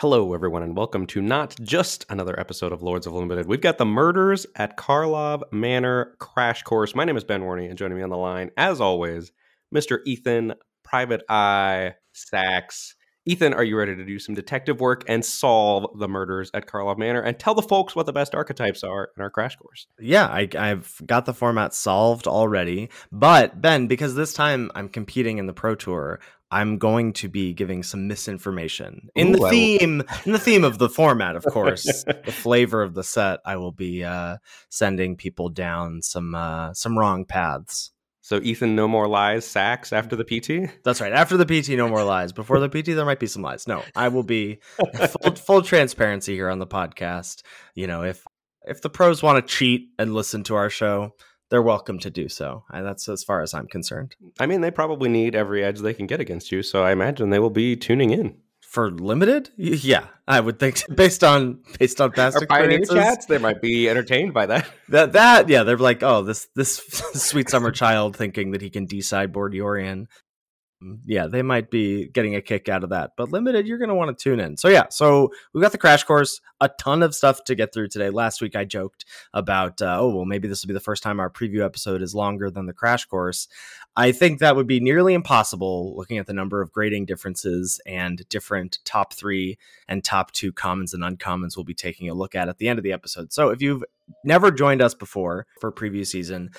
Hello, everyone, and welcome to not just another episode of Lords of Limited. We've got the murders at Karlov Manor crash course. My name is Ben Warney, and joining me on the line, as always, Mr. Ethan Private Eye Saks. Ethan, are you ready to do some detective work and solve the murders at Karlov Manor and tell the folks what the best archetypes are in our crash course? Yeah, I, I've got the format solved already. But, Ben, because this time I'm competing in the Pro Tour, I'm going to be giving some misinformation in Ooh, the theme, in the theme of the format, of course, the flavor of the set. I will be uh, sending people down some uh, some wrong paths. So, Ethan, no more lies, Saks after the PT? That's right. After the PT, no more lies. Before the PT, there might be some lies. No, I will be full, full transparency here on the podcast. You know, if if the pros want to cheat and listen to our show, they're welcome to do so. And that's as far as I'm concerned. I mean, they probably need every edge they can get against you, so I imagine they will be tuning in. For limited, yeah, I would think based on based on past Our experiences. chats, they might be entertained by that. That that yeah, they're like, oh, this this sweet summer child thinking that he can de-sideboard Yorion. Mm, Yeah, they might be getting a kick out of that. But limited, you're going to want to tune in. So yeah, so we got the crash course, a ton of stuff to get through today. Last week I joked about, uh, oh well, maybe this will be the first time our preview episode is longer than the crash course. I think that would be nearly impossible looking at the number of grading differences and different top three and top two commons and uncommons we'll be taking a look at at the end of the episode. So if you've never joined us before for preview season,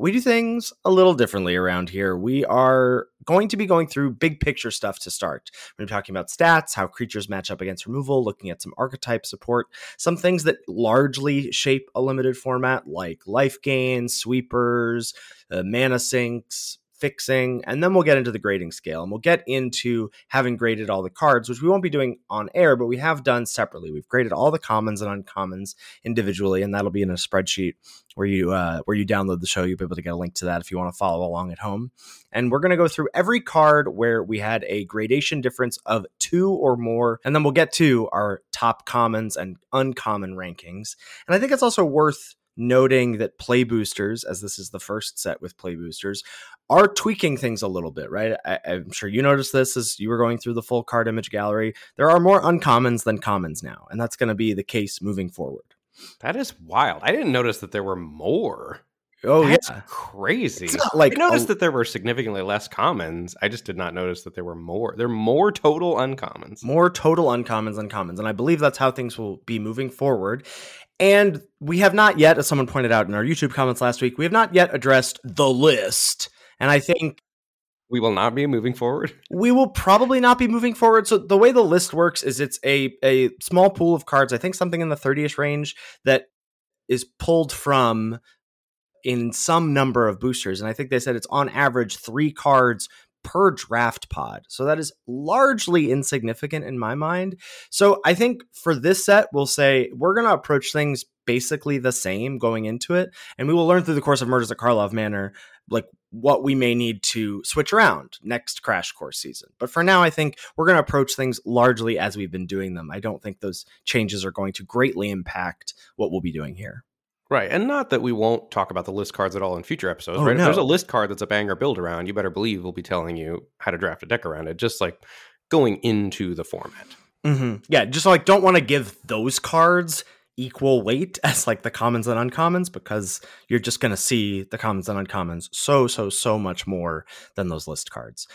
we do things a little differently around here. We are going to be going through big picture stuff to start. We're talking about stats, how creatures match up against removal, looking at some archetype support, some things that largely shape a limited format like life gains, sweepers, uh, mana sinks, fixing, and then we'll get into the grading scale and we'll get into having graded all the cards, which we won't be doing on air, but we have done separately. We've graded all the commons and uncommons individually, and that'll be in a spreadsheet where you uh, where you download the show. You'll be able to get a link to that if you want to follow along at home. And we're going to go through every card where we had a gradation difference of two or more, and then we'll get to our top commons and uncommon rankings. And I think it's also worth noting that play boosters, as this is the first set with play boosters, are tweaking things a little bit, right? I, I'm sure you noticed this as you were going through the full card image gallery. There are more uncommons than commons now, and that's going to be the case moving forward. That is wild. I didn't notice that there were more. Oh That's yeah, crazy. It's not like I noticed a- that there were significantly less commons. I just did not notice that there were more. There are more total uncommons. more total uncommons than commons, and I believe that's how things will be moving forward. And we have not yet, as someone pointed out in our YouTube comments last week, we have not yet addressed the list. And I think We will not be moving forward. we will probably not be moving forward. So the way the list works is it's a a small pool of cards. I think something in the 30ish range that is pulled from in some number of boosters. And I think they said it's on average three cards per draft pod. So that is largely insignificant in my mind. So I think for this set, we'll say we're going to approach things basically the same going into it. And we will learn through the course of Murders at Karlov Manor, like what we may need to switch around next crash course season. But for now, I think we're going to approach things largely as we've been doing them. I don't think those changes are going to greatly impact what we'll be doing here. Right. And not that we won't talk about the list cards at all in future episodes, Oh, right? If there's a list card that's a banger build around, you better believe we'll be telling you how to draft a deck around it, just like going into the format. Mm-hmm. Yeah, just like don't want to give those cards equal weight as like the commons and uncommons because you're just going to see the commons and uncommons so so so much more than those list cards.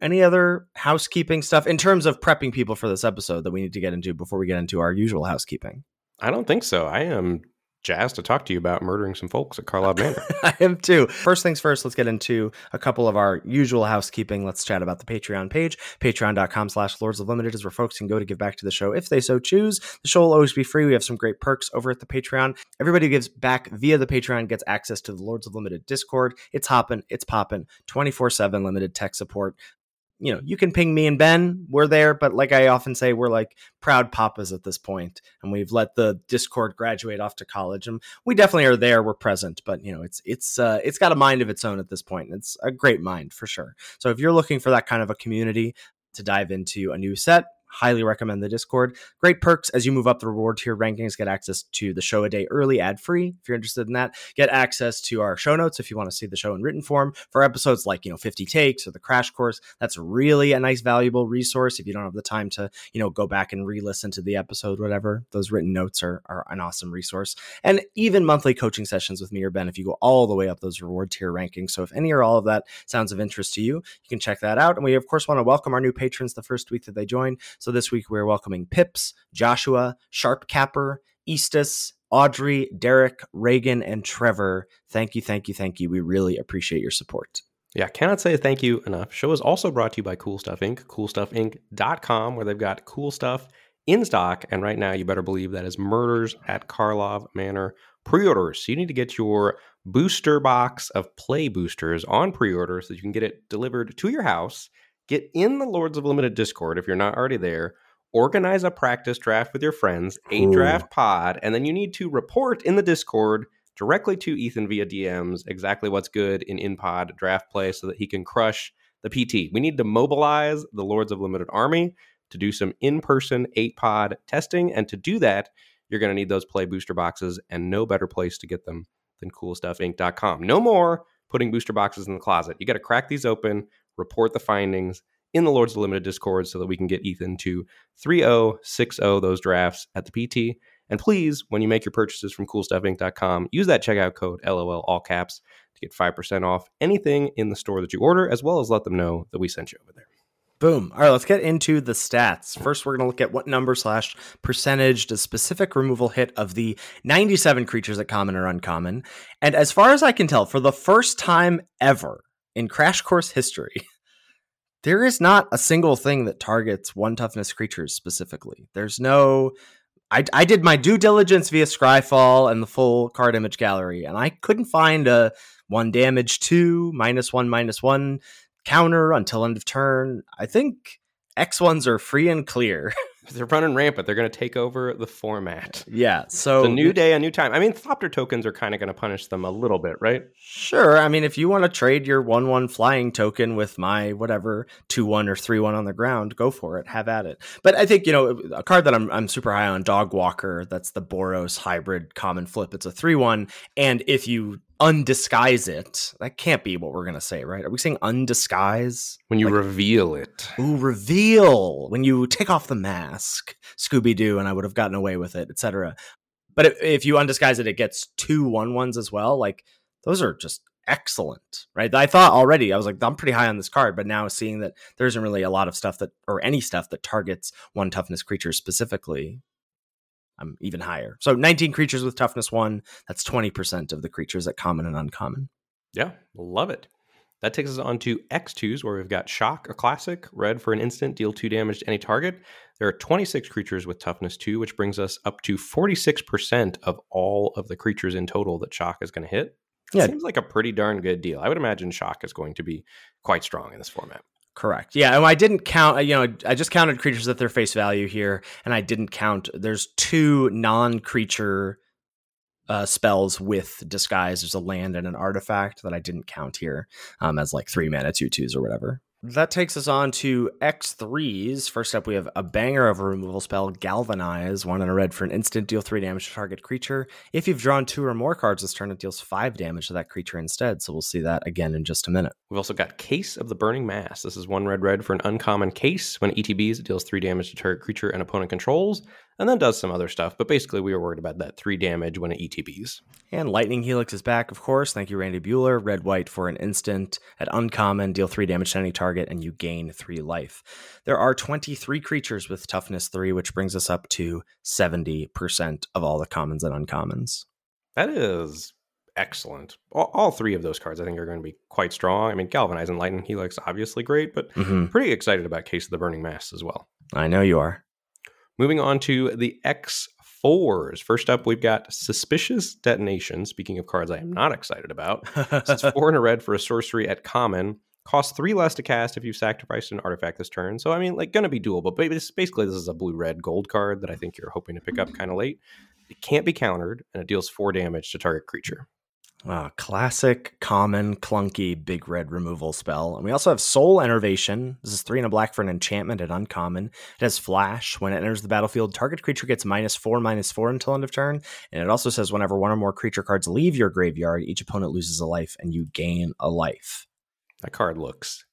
Any other housekeeping stuff in terms of prepping people for this episode that we need to get into before we get into our usual housekeeping? I don't think so. I am jazzed to talk to you about murdering some folks at Karlov Manor. I am too. First things first, let's get into a couple of our usual housekeeping. Let's chat about the Patreon page. Patreon.com slash Lords of Limited is where folks can go to give back to the show if they so choose. The show will always be free. We have some great perks over at the Patreon. Everybody who gives back via the Patreon gets access to the Lords of Limited Discord. It's hopping, it's popping, 24-7 limited tech support. You know, you can ping me and Ben. We're there, but like I often say, we're like proud papas at this point, and we've let the Discord graduate off to college, and we definitely are there. We're present, but you know, it's it's uh, it's got a mind of its own at this point. It's a great mind for sure. So if you're looking for that kind of a community to dive into a new set, highly recommend the Discord. Great perks as you move up the reward tier rankings. Get access to the show a day early, ad free. If you're interested in that, get access to our show notes if you want to see the show in written form for episodes like you know 50 takes or the crash course. That's really a nice, valuable resource if you don't have the time to you know go back and re-listen to the episode, whatever. Those written notes are are an awesome resource, and even monthly coaching sessions with me or Ben if you go all the way up those reward tier rankings. So if any or all of that sounds of interest to you, you can check that out. And we of course want to welcome our new patrons the first week that they join. So this week we're welcoming Pips, Joshua, Sharp Capper, Eastus, Audrey, Derek, Reagan, and Trevor. Thank you, thank you, thank you. We really appreciate your support. Yeah, cannot say thank you enough. Show is also brought to you by Cool Stuff Inc., coolstuffinc.com, where they've got cool stuff in stock. And right now, you better believe that is murders at Karlov Manor pre orders. So you need to get your booster box of play boosters on pre order so that you can get it delivered to your house Get in the Lords of Limited Discord if you're not already there. Organize a practice draft with your friends, a Ooh. draft pod, and then you need to report in the Discord directly to Ethan via DMs exactly what's good in in pod draft play so that he can crush the PT. We need to mobilize the Lords of Limited Army to do some in person eight pod testing. And to do that, you're going to need those play booster boxes, and no better place to get them than coolstuffinc.com. No more putting booster boxes in the closet. You got to crack these open, report the findings in the Lords of Limited Discord so that we can get Ethan to 3060 those drafts at the PT. And please, when you make your purchases from coolstuffinc.com, use that checkout code LOL all caps to get 5% off anything in the store that you order, as well as let them know that we sent you over there. Boom. All right, let's get into the stats. First, we're going to look at what number slash percentage does specific removal hit of the 97 creatures at common or uncommon. And as far as I can tell, for the first time ever, in Crash Course history, there is not a single thing that targets one toughness creatures specifically. There's no. I, I did my due diligence via Scryfall and the full card image gallery, and I couldn't find a one damage two, minus one, minus one counter until end of turn. I think X ones are free and clear. they're running rampant. They're going to take over the format. Yeah. So a new day, a new time. I mean, Thopter tokens are kind of going to punish them a little bit, right? Sure. I mean, if you want to trade your one one flying token with my whatever two one or three one on the ground, go for it. Have at it. But I think you know a card that I'm I'm super high on, Dog Walker. That's the Boros hybrid common flip. It's a three one, and if you undisguise it. That can't be what we're gonna say, right? Are we saying undisguise? When you like, reveal it. Ooh, reveal. When you take off the mask, Scooby Doo, and I would have gotten away with it, etc. But if you undisguise it, it gets two one ones as well. Like those are just excellent, right? I thought already, I was like, I'm pretty high on this card, but now seeing that there isn't really a lot of stuff that, or any stuff that targets one toughness creature specifically, I'm even higher. So 19 creatures with toughness one. That's 20% of the creatures at common and uncommon. Yeah, love it. That takes us on to X2s, where we've got Shock, a classic, red for an instant, deal two damage to any target. There are 26 creatures with toughness two, which brings us up to 46% of all of the creatures in total that Shock is going to hit. Yeah. Seems like a pretty darn good deal. I would imagine Shock is going to be quite strong in this format. Correct. Yeah, and I didn't count. You know, I just counted creatures at their face value here, and I didn't count. There's two non-creature uh, spells with disguise. There's a land and an artifact that I didn't count here um, as like three mana two twos or whatever. That takes us on to X3s. First up, we have a banger of a removal spell, Galvanize. One and a red for an instant, deal three damage to target creature. If you've drawn two or more cards this turn, it deals five damage to that creature instead. So we'll see that again in just a minute. We've also got Case of the Burning Masks. This is one red red for an uncommon case. When ETBs, it deals three damage to target creature and opponent controls and then does some other stuff. But basically, we were worried about that three damage when it ETBs. And Lightning Helix is back, of course. Thank you, Randy Buehler. Red white for an instant at uncommon, deal three damage to any target, and you gain three life. There are 23 creatures with toughness three, which brings us up to 70% of all the commons and uncommons. That is excellent. All, all, three of those cards, I think, are going to be quite strong. I mean, Galvanize and Lightning Helix, obviously great, but mm-hmm. pretty excited about Case of the Burning Masks as well. I know you are. Moving on to the X4s. First up, we've got Suspicious Detonation. Speaking of cards I am not excited about, it's four in a red for a sorcery at common. Costs three less to cast if you've sacrificed an artifact this turn. So, I mean, like, gonna be doable. But basically, this is a blue red gold card that I think you're hoping to pick up kind of late. It can't be countered, and it deals four damage to target creature. Uh, classic, common, clunky, big red removal spell. And we also have Soul Enervation. This is three and a black for an enchantment at uncommon. It has Flash. When it enters the battlefield, target creature gets minus four, minus four until end of turn. And it also says whenever one or more creature cards leave your graveyard, each opponent loses a life and you gain a life. That card looks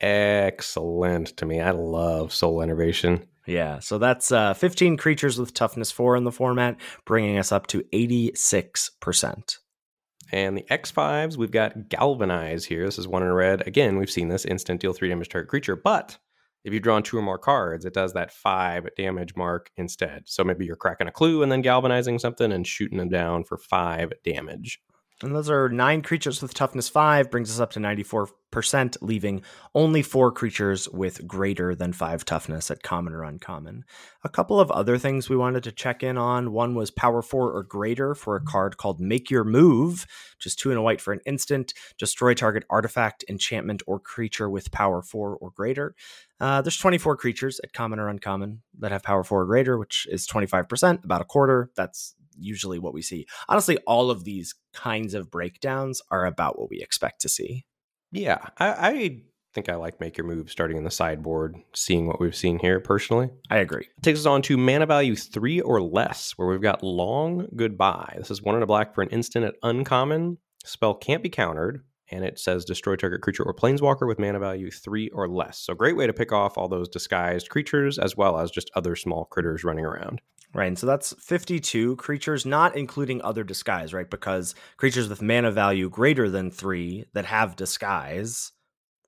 excellent to me. I love Soul Enervation. Yeah, so that's uh, 15 creatures with toughness 4 in the format, bringing us up to 86%. And the X5s, we've got Galvanize here. This is one in red. Again, we've seen this instant deal three damage target creature, but if you've drawn two or more cards, it does that five damage mark instead. So maybe you're cracking a clue and then galvanizing something and shooting them down for five damage. And those are nine creatures with toughness five, brings us up to 94%, leaving only four creatures with greater than five toughness at common or uncommon. A couple of other things we wanted to check in on. One was power four or greater for a card called Make Your Move, just two and a white for an instant. Destroy target artifact, enchantment, or creature with power four or greater. Uh, there's 24 creatures at common or uncommon that have power four or greater, which is 25%, about a quarter. That's usually what we see. Honestly, all of these kinds of breakdowns are about what we expect to see. Yeah, I, I think I like make your move starting in the sideboard, seeing what we've seen here personally. I agree. It takes us on to mana value three or less, where we've got long goodbye. This is one in a black for an instant at uncommon. Spell can't be countered, and it says destroy target creature or planeswalker with mana value three or less. So great way to pick off all those disguised creatures as well as just other small critters running around. Right. And so that's 52 creatures, not including other disguise, right? Because creatures with mana value greater than three that have disguise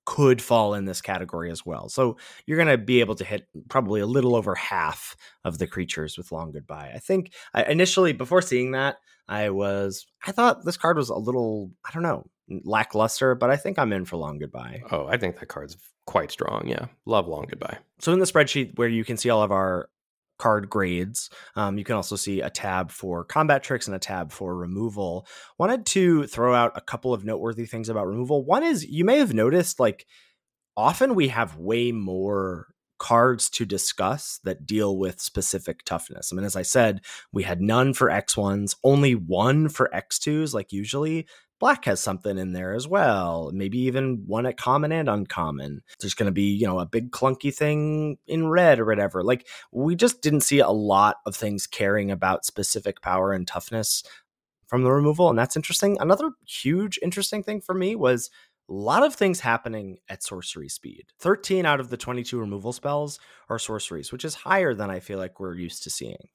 could fall in this category as well. So you're going to be able to hit probably a little over half of the creatures with long goodbye. I think I, initially, before seeing that, I was, I thought this card was a little, I don't know, lackluster, but I think I'm in for long goodbye. Oh, I think that card's quite strong. Yeah. Love long goodbye. So in the spreadsheet where you can see all of our card grades. Um, you can also see a tab for combat tricks and a tab for removal. Wanted to throw out a couple of noteworthy things about removal. One is you may have noticed like often we have way more cards to discuss that deal with specific toughness. I mean, as I said, we had none for X1s, only one for X2s, like usually, black has something in there as well. Maybe even one at common and uncommon. There's going to be, you know, a big clunky thing in red or whatever. Like we just didn't see a lot of things caring about specific power and toughness from the removal. And that's interesting. Another huge interesting thing for me was a lot of things happening at sorcery speed. 13 out of the 22 removal spells are sorceries, which is higher than I feel like we're used to seeing.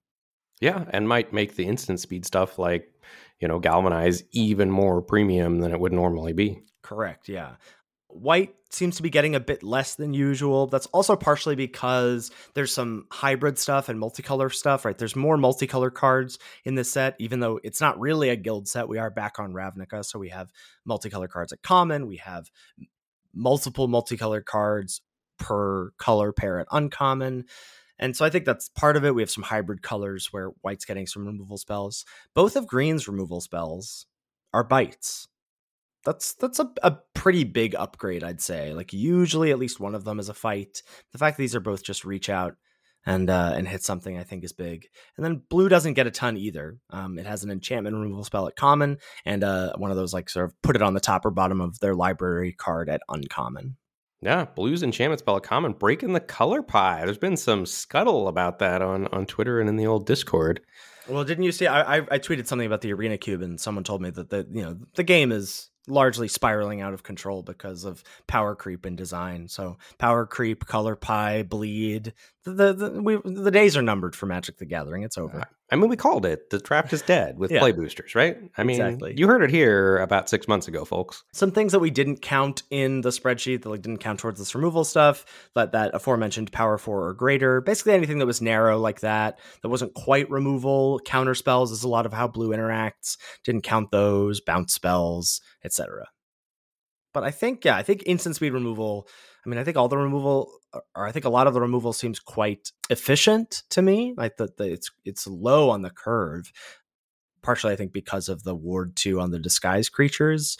Yeah, and might make the instant speed stuff like, you know, galvanize even more premium than it would normally be. Correct, yeah. White seems to be getting a bit less than usual. That's also partially because there's some hybrid stuff and multicolor stuff, right? There's more multicolor cards in this set, even though it's not really a guild set. We are back on Ravnica, so we have multicolor cards at common. We have multiple multicolor cards per color pair at uncommon. And so I think that's part of it. We have some hybrid colors where white's getting some removal spells. Both of green's removal spells are bites. That's that's a, a pretty big upgrade, I'd say. Like usually at least one of them is a fight. The fact that these are both just reach out and uh, and hit something I think is big. And then blue doesn't get a ton either. Um, it has an enchantment removal spell at common and uh, one of those like sort of put it on the top or bottom of their library card at uncommon. Yeah, Blues Enchantment Spell Common breaking the color pie. There's been some scuttle about that on on Twitter and in the old Discord. Well, didn't you see? I, I, I tweeted something about the Arena Cube, and someone told me that the you know the game is largely spiraling out of control because of power creep in design. So power creep, color pie, bleed. The the, we, the days are numbered for Magic the Gathering. It's over. Uh, I mean, we called it. The draft is dead with yeah. play boosters, right? I mean, exactly. you heard it here about six months ago, folks. Some things that we didn't count in the spreadsheet that like didn't count towards this removal stuff, but that aforementioned power four or greater, basically anything that was narrow like that, that wasn't quite removal. Counter spells is a lot of how blue interacts. Didn't count those, bounce spells, etc. But I think, yeah, I think instant speed removal I mean, I think all the removal, or I think a lot of the removal seems quite efficient to me. Like that, it's it's low on the curve. Partially, I think because of the ward two on the disguise creatures.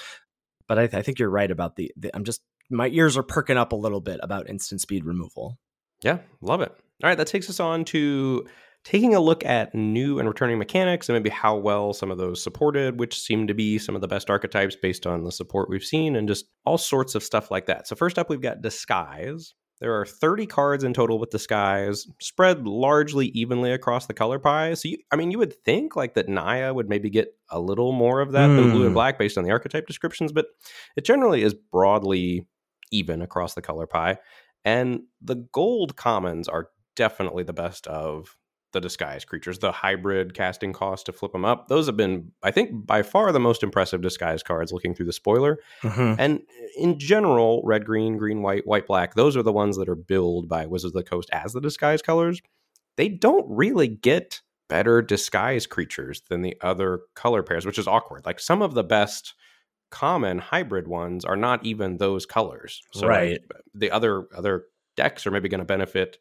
But I, I think you're right about the, the. I'm just my ears are perking up a little bit about instant speed removal. Yeah, love it. All right, that takes us on to taking a look at new and returning mechanics and maybe how well some of those supported, which seem to be some of the best archetypes based on the support we've seen, and just all sorts of stuff like that. So, first up, we've got Disguise. There are 30 cards in total with Disguise, spread largely evenly across the color pie. So, you, I mean, you would think like that Naya would maybe get a little more of that mm. than blue and hmm. black based on the archetype descriptions, but it generally is broadly even across the color pie. And the gold commons are definitely the best of the disguise creatures, the hybrid casting cost to flip them up. Those have been, I think, by far the most impressive disguise cards looking through the spoiler. Mm-hmm. And in general, red, green, green, white, white, black, those are the ones that are billed by Wizards of the Coast as the disguise colors. They don't really get better disguise creatures than the other color pairs, which is awkward. Like some of the best common hybrid ones are not even those colors. So right. Like, the other other decks are maybe going to benefit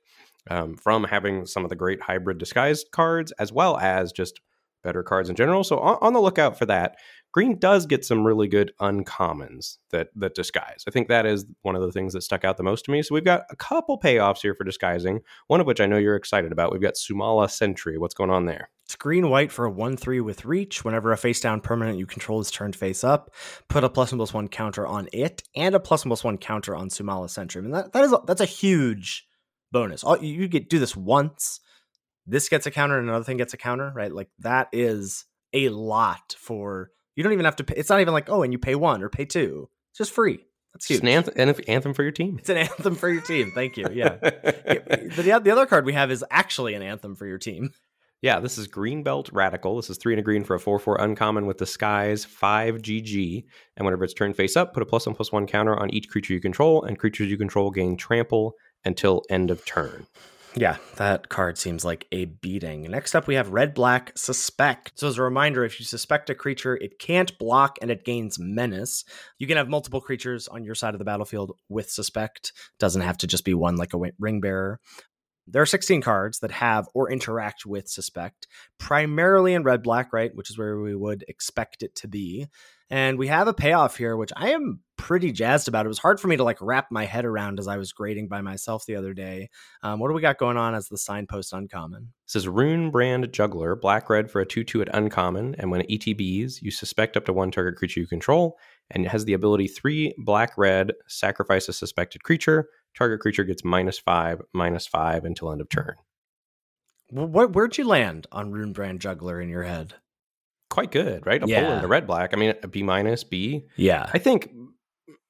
um, from having some of the great hybrid disguise cards as well as just better cards in general. So on, on, the lookout for that. Green does get some really good uncommons that that disguise. I think that is one of the things that stuck out the most to me. So we've got a couple payoffs here for disguising. One of which I know you're excited about. We've got Sumala Sentry. What's going on there? It's green white for a 1 3 with reach. Whenever a face down permanent you control is turned face up, put a plus one plus one counter on it and a plus one plus one counter on Sumala Sentry. I mean, that, that is a, that's a huge bonus. All, you get do this once. This gets a counter, and another thing gets a counter, right? Like that is a lot for. You don't even have to pay. It's not even like oh, and you pay one or pay two. It's just free. That's huge. It's an anthem, anthem for your team. It's an anthem for your team. Thank you. Yeah. the, the other card we have is actually an anthem for your team. Yeah, this is Greenbelt Radical. This is three and a green for a 4 4 uncommon with Disguise 5 GG. And whenever it's turned face up, put a plus one plus one counter on each creature you control, and creatures you control gain trample until end of turn. Yeah, that card seems like a beating. Next up, we have Red Black Suspect. So, as a reminder, if you suspect a creature, it can't block and it gains Menace. You can have multiple creatures on your side of the battlefield with Suspect. Doesn't have to just be one like a Ring Bearer. There are 16 cards that have or interact with Suspect, primarily in red black, right? Which is where we would expect it to be. And we have a payoff here, which I am pretty jazzed about. It was hard for me to like wrap my head around as I was grading by myself the other day. Um, what do we got going on as the signpost uncommon? This is Runebrand Juggler, black red for a 2 2 at uncommon. And when it ETBs, you suspect up to one target creature you control. And it has the ability three black red, sacrifice a suspected creature. Target creature gets minus five, minus five until end of turn. What, where'd you land on Runebrand Juggler in your head? Quite good, right? A yeah. pull into red black. I mean, a B minus B. Yeah. I think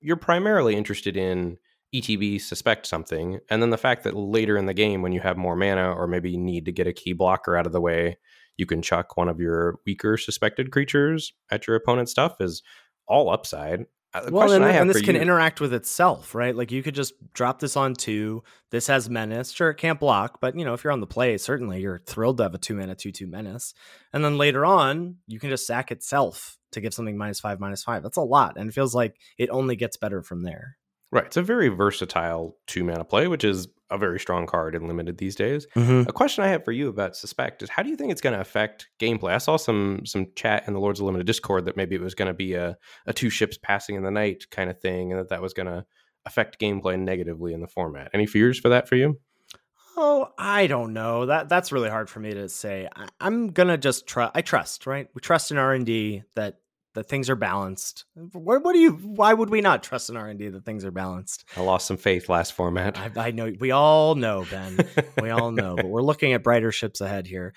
you're primarily interested in ETB suspect something, and then the fact that later in the game, when you have more mana or maybe need to get a key blocker out of the way, you can chuck one of your weaker suspected creatures at your opponent's stuff is all upside. Uh, the well, and, and this can you, interact with itself, right? Like you could just drop this on two. This has menace. Sure, it can't block, but you know, if you're on the play, certainly you're thrilled to have a two mana two two menace. And then later on, you can just sack itself to give something minus five, minus five. That's a lot, and it feels like it only gets better from there. Right. It's a very versatile two mana play, which is a very strong card in limited these days. Mm-hmm. A question I have for you about Suspect is how do you think it's going to affect gameplay? I saw some some chat in the Lords of Limited Discord that maybe it was going to be a, a two ships passing in the night kind of thing, and that that was going to affect gameplay negatively in the format. Any fears for that for you? Oh, I don't know. That that's really hard for me to say. I, am gonna just trust. I trust, right? We trust in R and D that that things are balanced. What, what do you? Why would we not trust in R and D that things are balanced? I lost some faith last format. I, I know we all know, Ben. we all know, but we're looking at brighter ships ahead here.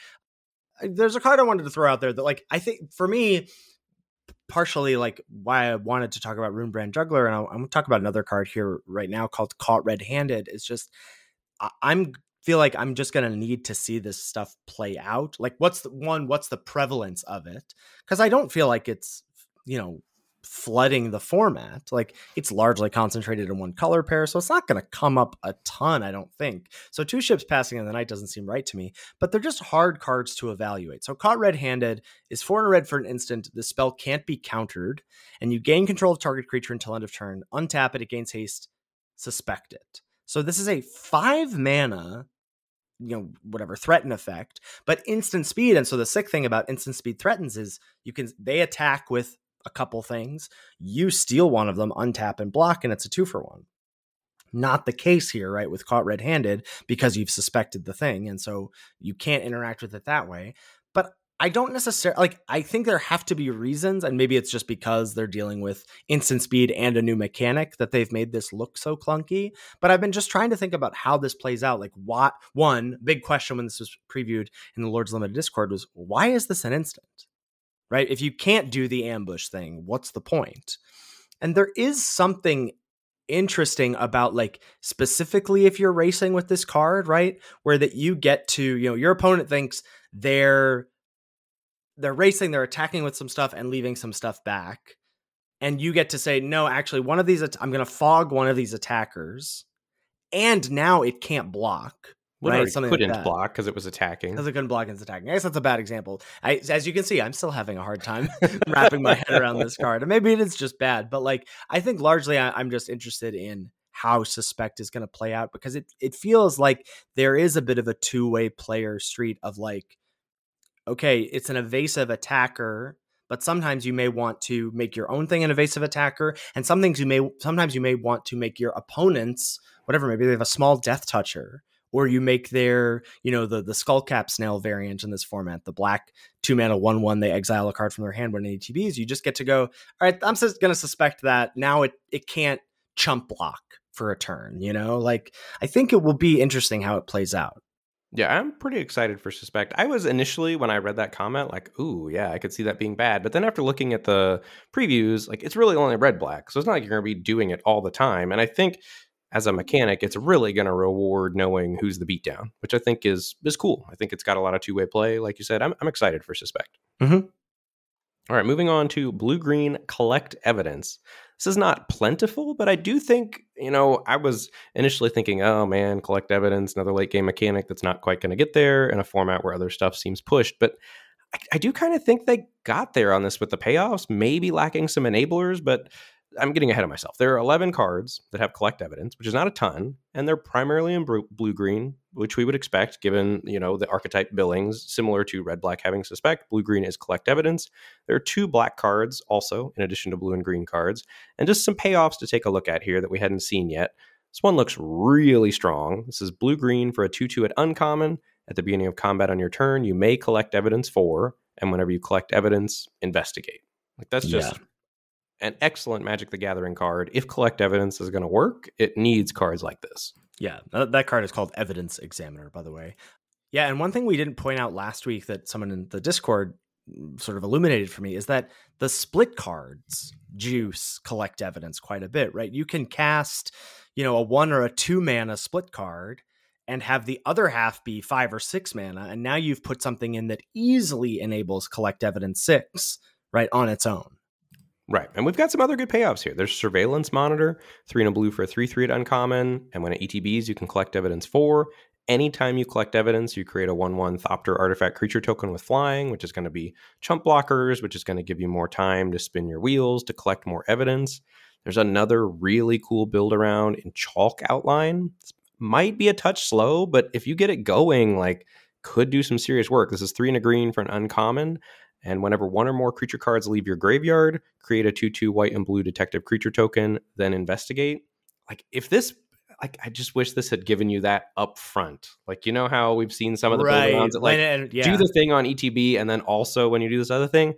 There's a card I wanted to throw out there that, like, I think for me, partially like why I wanted to talk about Runebrand Juggler, and I'm going to talk about another card here right now called Caught Red Handed. It's just I'm feel like I'm just going to need to see this stuff play out. Like what's the one what's the prevalence of it? Cuz I don't feel like it's you know, flooding the format. Like it's largely concentrated in one color pair, so it's not going to come up a ton, I don't think. So two ships passing in the night doesn't seem right to me, but they're just hard cards to evaluate. So caught red-handed is four and a red for an instant. The spell can't be countered, and you gain control of target creature until end of turn. Untap it, it gains haste. Suspect it. So this is a five mana you know whatever threaten effect but instant speed and so the sick thing about instant speed threatens is you can they attack with a couple things. You steal one of them, untap and block, and it's a two for one. not the case here, right? With caught red handed because you've suspected the thing. And so you can't interact with it that way. But I don't necessarily like, I think there have to be reasons. And maybe it's just because they're dealing with instant speed and a new mechanic that they've made this look so clunky. But I've been just trying to think about how this plays out. Like, what one big question when this was previewed in the Lord's Limited Discord was why is this an instant? Right? If you can't do the ambush thing, what's the point? And there is something interesting about like specifically if you're racing with this card, right? Where that you get to, you know, your opponent thinks they're they're racing, they're attacking with some stuff and leaving some stuff back. And you get to say, no, actually, one of these, I'm going to fog one of these attackers. And now it can't block. Right, Something couldn't like block because it was attacking. Because it couldn't block and it's attacking. I guess that's a bad example. I, as you can see, I'm still having a hard time wrapping my head around this card. And maybe it is just bad, but like I think largely I, I'm just interested in how suspect is going to play out because it it feels like there is a bit of a two way player street of like, okay, it's an evasive attacker, but sometimes you may want to make your own thing an evasive attacker, and some things you may sometimes you may want to make your opponents whatever maybe they have a small death toucher or you make their, you know, the the skullcap snail variant in this format, the black two mana one one, they exile a card from their hand when it ETBs. You just get to go, all right, I'm just gonna suspect that now it it can't chump block for a turn, you know? Like I think it will be interesting how it plays out. Yeah, I'm pretty excited for Suspect. I was initially when I read that comment like, "Ooh, yeah, I could see that being bad." But then after looking at the previews, like it's really only red black, so it's not like you're going to be doing it all the time. And I think as a mechanic, it's really going to reward knowing who's the beatdown, which I think is is cool. I think it's got a lot of two way play. Like you said, I'm, I'm excited for Suspect. Mm-hmm. All right, moving on to blue green collect evidence. This is not plentiful, but I do think, you know, I was initially thinking, oh man, collect evidence, another late game mechanic that's not quite going to get there in a format where other stuff seems pushed. But I, I do kind of think they got there on this with the payoffs, maybe lacking some enablers, but I'm getting ahead of myself. There are 11 cards that have collect evidence, which is not a ton, and they're primarily in blue green, which we would expect given, you know, the archetype billings similar to red black having suspect. Blue green is collect evidence. There are two black cards also in addition to blue and green cards, and just some payoffs to take a look at here that we hadn't seen yet. This one looks really strong. This is blue green for a 2 2 at uncommon. At the beginning of combat on your turn, you may collect evidence for, and whenever you collect evidence, investigate. Like that's just yeah an excellent Magic the Gathering card. If collect evidence is going to work, it needs cards like this. Yeah, that card is called Evidence Examiner, by the way. Yeah, and one thing we didn't point out last week that someone in the Discord mm, sort of illuminated for me is that the split cards juice collect evidence quite a bit, right? You can cast, you know, a one or a two mana split card and have the other half be five or six mana, and now you've put something in that easily enables collect evidence six, right, on its own. Right. And we've got some other good payoffs here. There's Surveillance Monitor, three and a blue for a 3 3 at uncommon. And when it ETBs, you can collect evidence for. Anytime you collect evidence, you create a 1 1 Thopter artifact creature token with flying, which is going to be chump blockers, which is going to give you more time to spin your wheels to collect more evidence. There's another really cool build around in Chalk Outline. Might be a touch slow, but if you get it going, like, could do some serious work. This is three and a green for an uncommon. And whenever one or more creature cards leave your graveyard, create a 2 2 white and blue detective creature token, then investigate. Like, if this, like, I just wish this had given you that up front. Like, you know how we've seen some of the right. build that, like, and, yeah. do the thing on ETB, and then also when you do this other thing,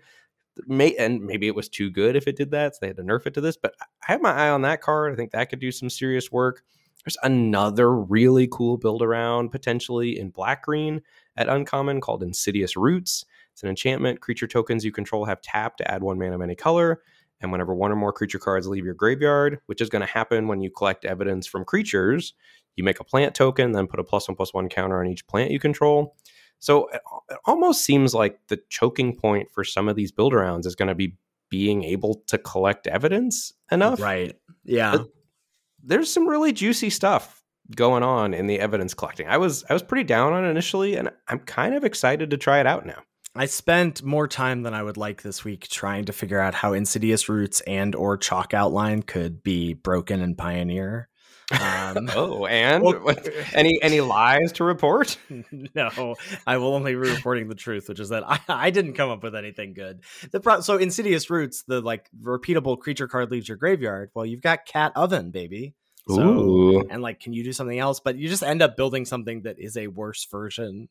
may and maybe it was too good if it did that, so they had to nerf it to this. But I have my eye on that card. I think that could do some serious work. There's another really cool build around potentially in black green at uncommon called Insidious Roots. It's an enchantment. Creature tokens you control have tap to add one mana of any color. And whenever one or more creature cards leave your graveyard, which is going to happen when you collect evidence from creatures, you make a plant token, then put a plus one plus one counter on each plant you control. So it almost seems like the choking point for some of these build arounds is going to be being able to collect evidence enough. Right. Yeah. But there's some really juicy stuff going on in the evidence collecting. I was I was pretty down on it initially and I'm kind of excited to try it out now. I spent more time than I would like this week trying to figure out how Insidious Roots and or Chalk Outline could be broken in Pioneer. Um, oh, and well, any any lies to report? No, I will only be reporting the truth, which is that I, I didn't come up with anything good. The pro- so Insidious Roots, the like repeatable creature card leaves your graveyard. Well, you've got Cat Oven, baby. So, Ooh. and like, can you do something else? But you just end up building something that is a worse version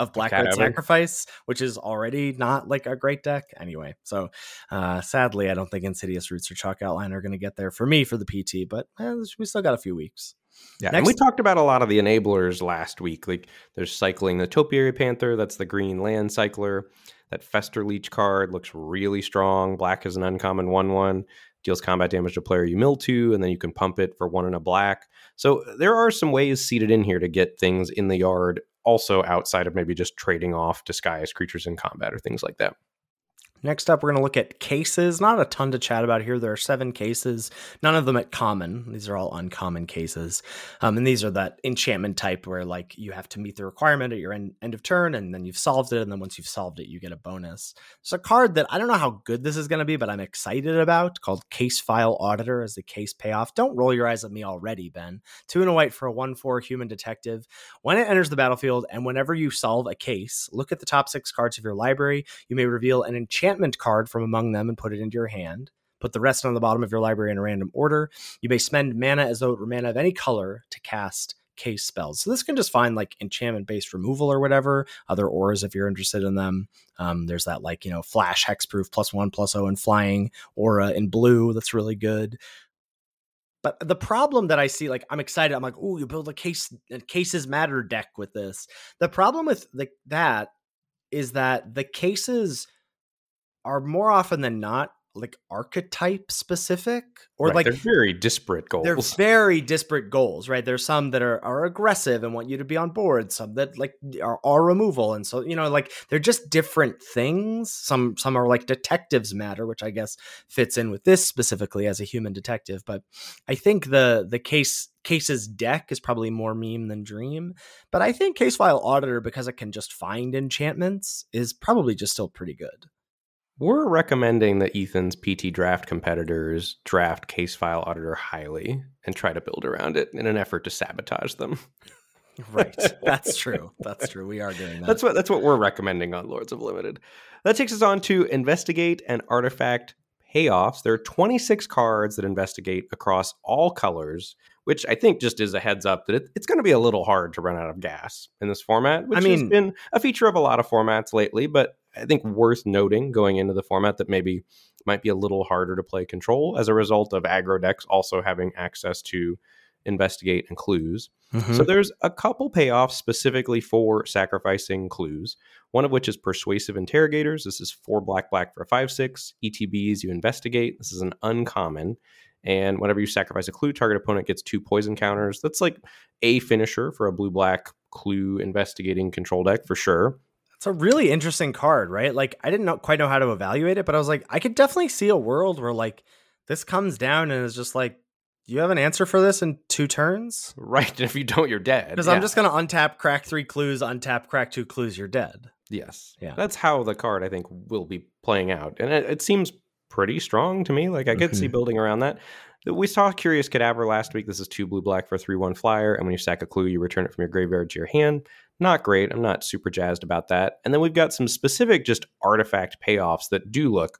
of Black Cat Red Sacrifice, which is already not like a great deck anyway. So, uh, sadly, I don't think Insidious Roots or Chalk Outline are going to get there for me for the PT, but eh, we still got a few weeks. Yeah, and we talked about a lot of the enablers last week. Like there's cycling the Topiary Panther, that's the green land cycler. That Festerleech card looks really strong. Black is an uncommon 1 1, deals combat damage to player you mill to, and then you can pump it for one and a black. So there are some ways seated in here to get things in the yard, also outside of maybe just trading off disguised creatures in combat or things like that. Next up, we're going to look at cases. Not a ton to chat about here. There are seven cases, none of them at common. These are all uncommon cases. Um, and these are that enchantment type where, like, you have to meet the requirement at your end, end of turn, and then you've solved it. And then once you've solved it, you get a bonus. There's a card that I don't know how good this is going to be, but I'm excited about called Case File Auditor as the case payoff. Don't roll your eyes at me already, Ben. Two and a white for a 1 4 human detective. When it enters the battlefield, and whenever you solve a case, look at the top six cards of your library. You may reveal an enchantment card from among them and put it into your hand. Put the rest on the bottom of your library in a random order. You may spend mana as though it were mana of any color to cast case spells. So this can just find like enchantment based removal or whatever, other auras if you're interested in them. Um, there's that like, you know, flash hexproof plus one plus O and flying aura in blue that's really good. But the problem that I see, like, I'm excited. I'm like, oh, you build a case, cases matter deck with this. The problem with the, that is that the cases are more often than not like archetype specific or Right, like they're very disparate goals. they're very disparate goals, right? There's some that are, are aggressive and want you to be on board, some that like are, are removal, and so you know, like they're just different things. Some some are like detectives matter, which I guess fits in with this specifically as a human detective. But I think the the case cases deck is probably more meme than dream. But I think case file auditor because it can just find enchantments is probably just still pretty good. We're recommending that Ethan's PT draft competitors draft case file auditor highly and try to build around it in an effort to sabotage them. Right. That's true. That's true. We are doing that. That's what that's what we're recommending on Lords of Limited. That takes us on to investigate and artifact payoffs. There are 26 cards that investigate across all colors, which I think just is a heads up that it, it's going to be a little hard to run out of gas in this format, which I has been a feature of a lot of formats lately, but I think worth noting going into the format that maybe might be a little harder to play control as a result of aggro decks also having access to investigate and clues. Mhm. So there's a couple payoffs specifically for sacrificing clues. One of which is persuasive interrogators. This is four black black for a five six. ETBs you investigate. This is an uncommon. And whenever you sacrifice a clue, target opponent gets two poison counters. That's like a finisher for a blue black clue investigating control deck for sure. It's a really interesting card, right? Like I didn't know, quite know how to evaluate it, but I was like, I could definitely see a world where like this comes down and is just like, you have an answer for this in two turns? Right. And if you don't, you're dead. Because Yeah. I'm just gonna untap, crack three clues, untap, crack two clues, you're dead. Yes. Yeah. That's how the card I think will be playing out. And it, it seems pretty strong to me. Like I could see Mhm. building around that. We saw Curious Cadaver last week. This is two blue black for a 3 1 flyer. And when you sack a clue, you return it from your graveyard to your hand. Not great. I'm not super jazzed about that. And then we've got some specific just artifact payoffs that do look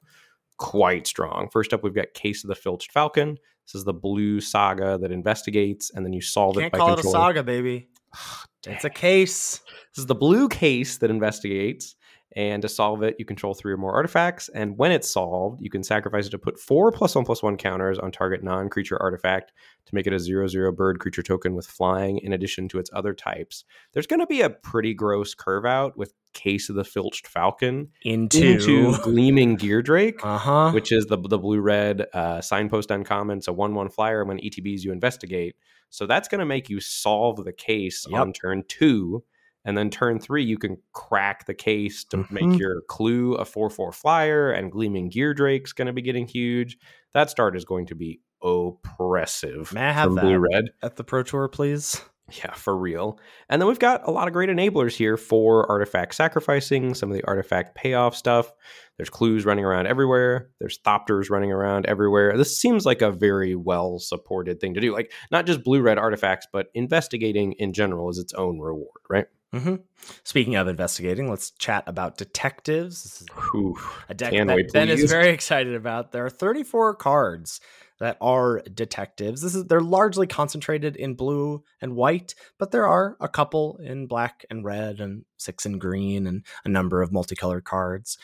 quite strong. First up, we've got Case of the Filched Falcon. This is the blue saga that investigates and then you solve Can't it by call it a saga, baby. It's a case. This is the blue case that investigates. And to solve it, you control three or more artifacts. And when it's solved, you can sacrifice it to put four plus one plus one counters on target non creature artifact to make it a zero zero bird creature token with flying in addition to its other types. There's going to be a pretty gross curve out with Case of the Filched Falcon Into, into Gleaming Geardrake. uh huh. Which is the the blue red uh, signpost uncommon. It's a one one flyer. When ETBs you investigate, so that's going to make you solve the case Yep. on turn two, and then turn three you can crack the case to Mhm. make your clue a four four flyer. And gleaming gear drake's going to be getting huge. That start is going to be oppressive. May I have that? blue red? At the Pro Tour, please. Yeah, for real. And then we've got a lot of great enablers here for artifact sacrificing, some of the artifact payoff stuff. There's clues running around everywhere. There's thopters running around everywhere. This seems like a very well supported thing to do. Like not just blue red artifacts, but investigating in general is its own reward, right? Mm-hmm. Speaking of investigating, let's chat about detectives. This is Ooh, a deck that we Ben is very excited about. There are 34 cards that are detectives. This is they're largely concentrated in blue and white, but there are a couple in black and red and six in green and a number of multicolored cards.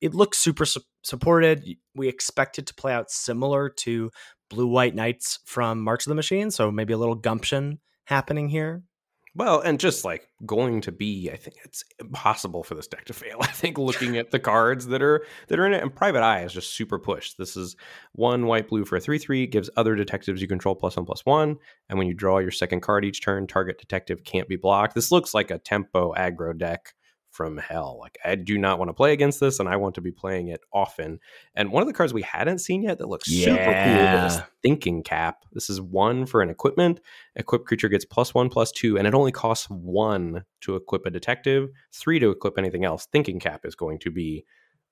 It looks super su- supported. We expect it to play out similar to blue white knights from March of the Machine, so maybe a little gumption happening here. Well, and just like going to be, I think it's impossible for this deck to fail. I think looking at the cards that are that are in it, and Private Eye is just super pushed. This is one white blue for a three three gives other detectives you control plus one plus one, and when you draw your second card each turn, target detective can't be blocked. This looks like a tempo aggro deck from hell. Like I do not want to play against this, and I want to be playing it often. And one of the cards we hadn't seen yet that looks super cool is Thinking Cap. This is one for an equipment. Equipped creature gets plus one, plus two, and it only costs one to equip a detective, three to equip anything else. Thinking Cap is going to be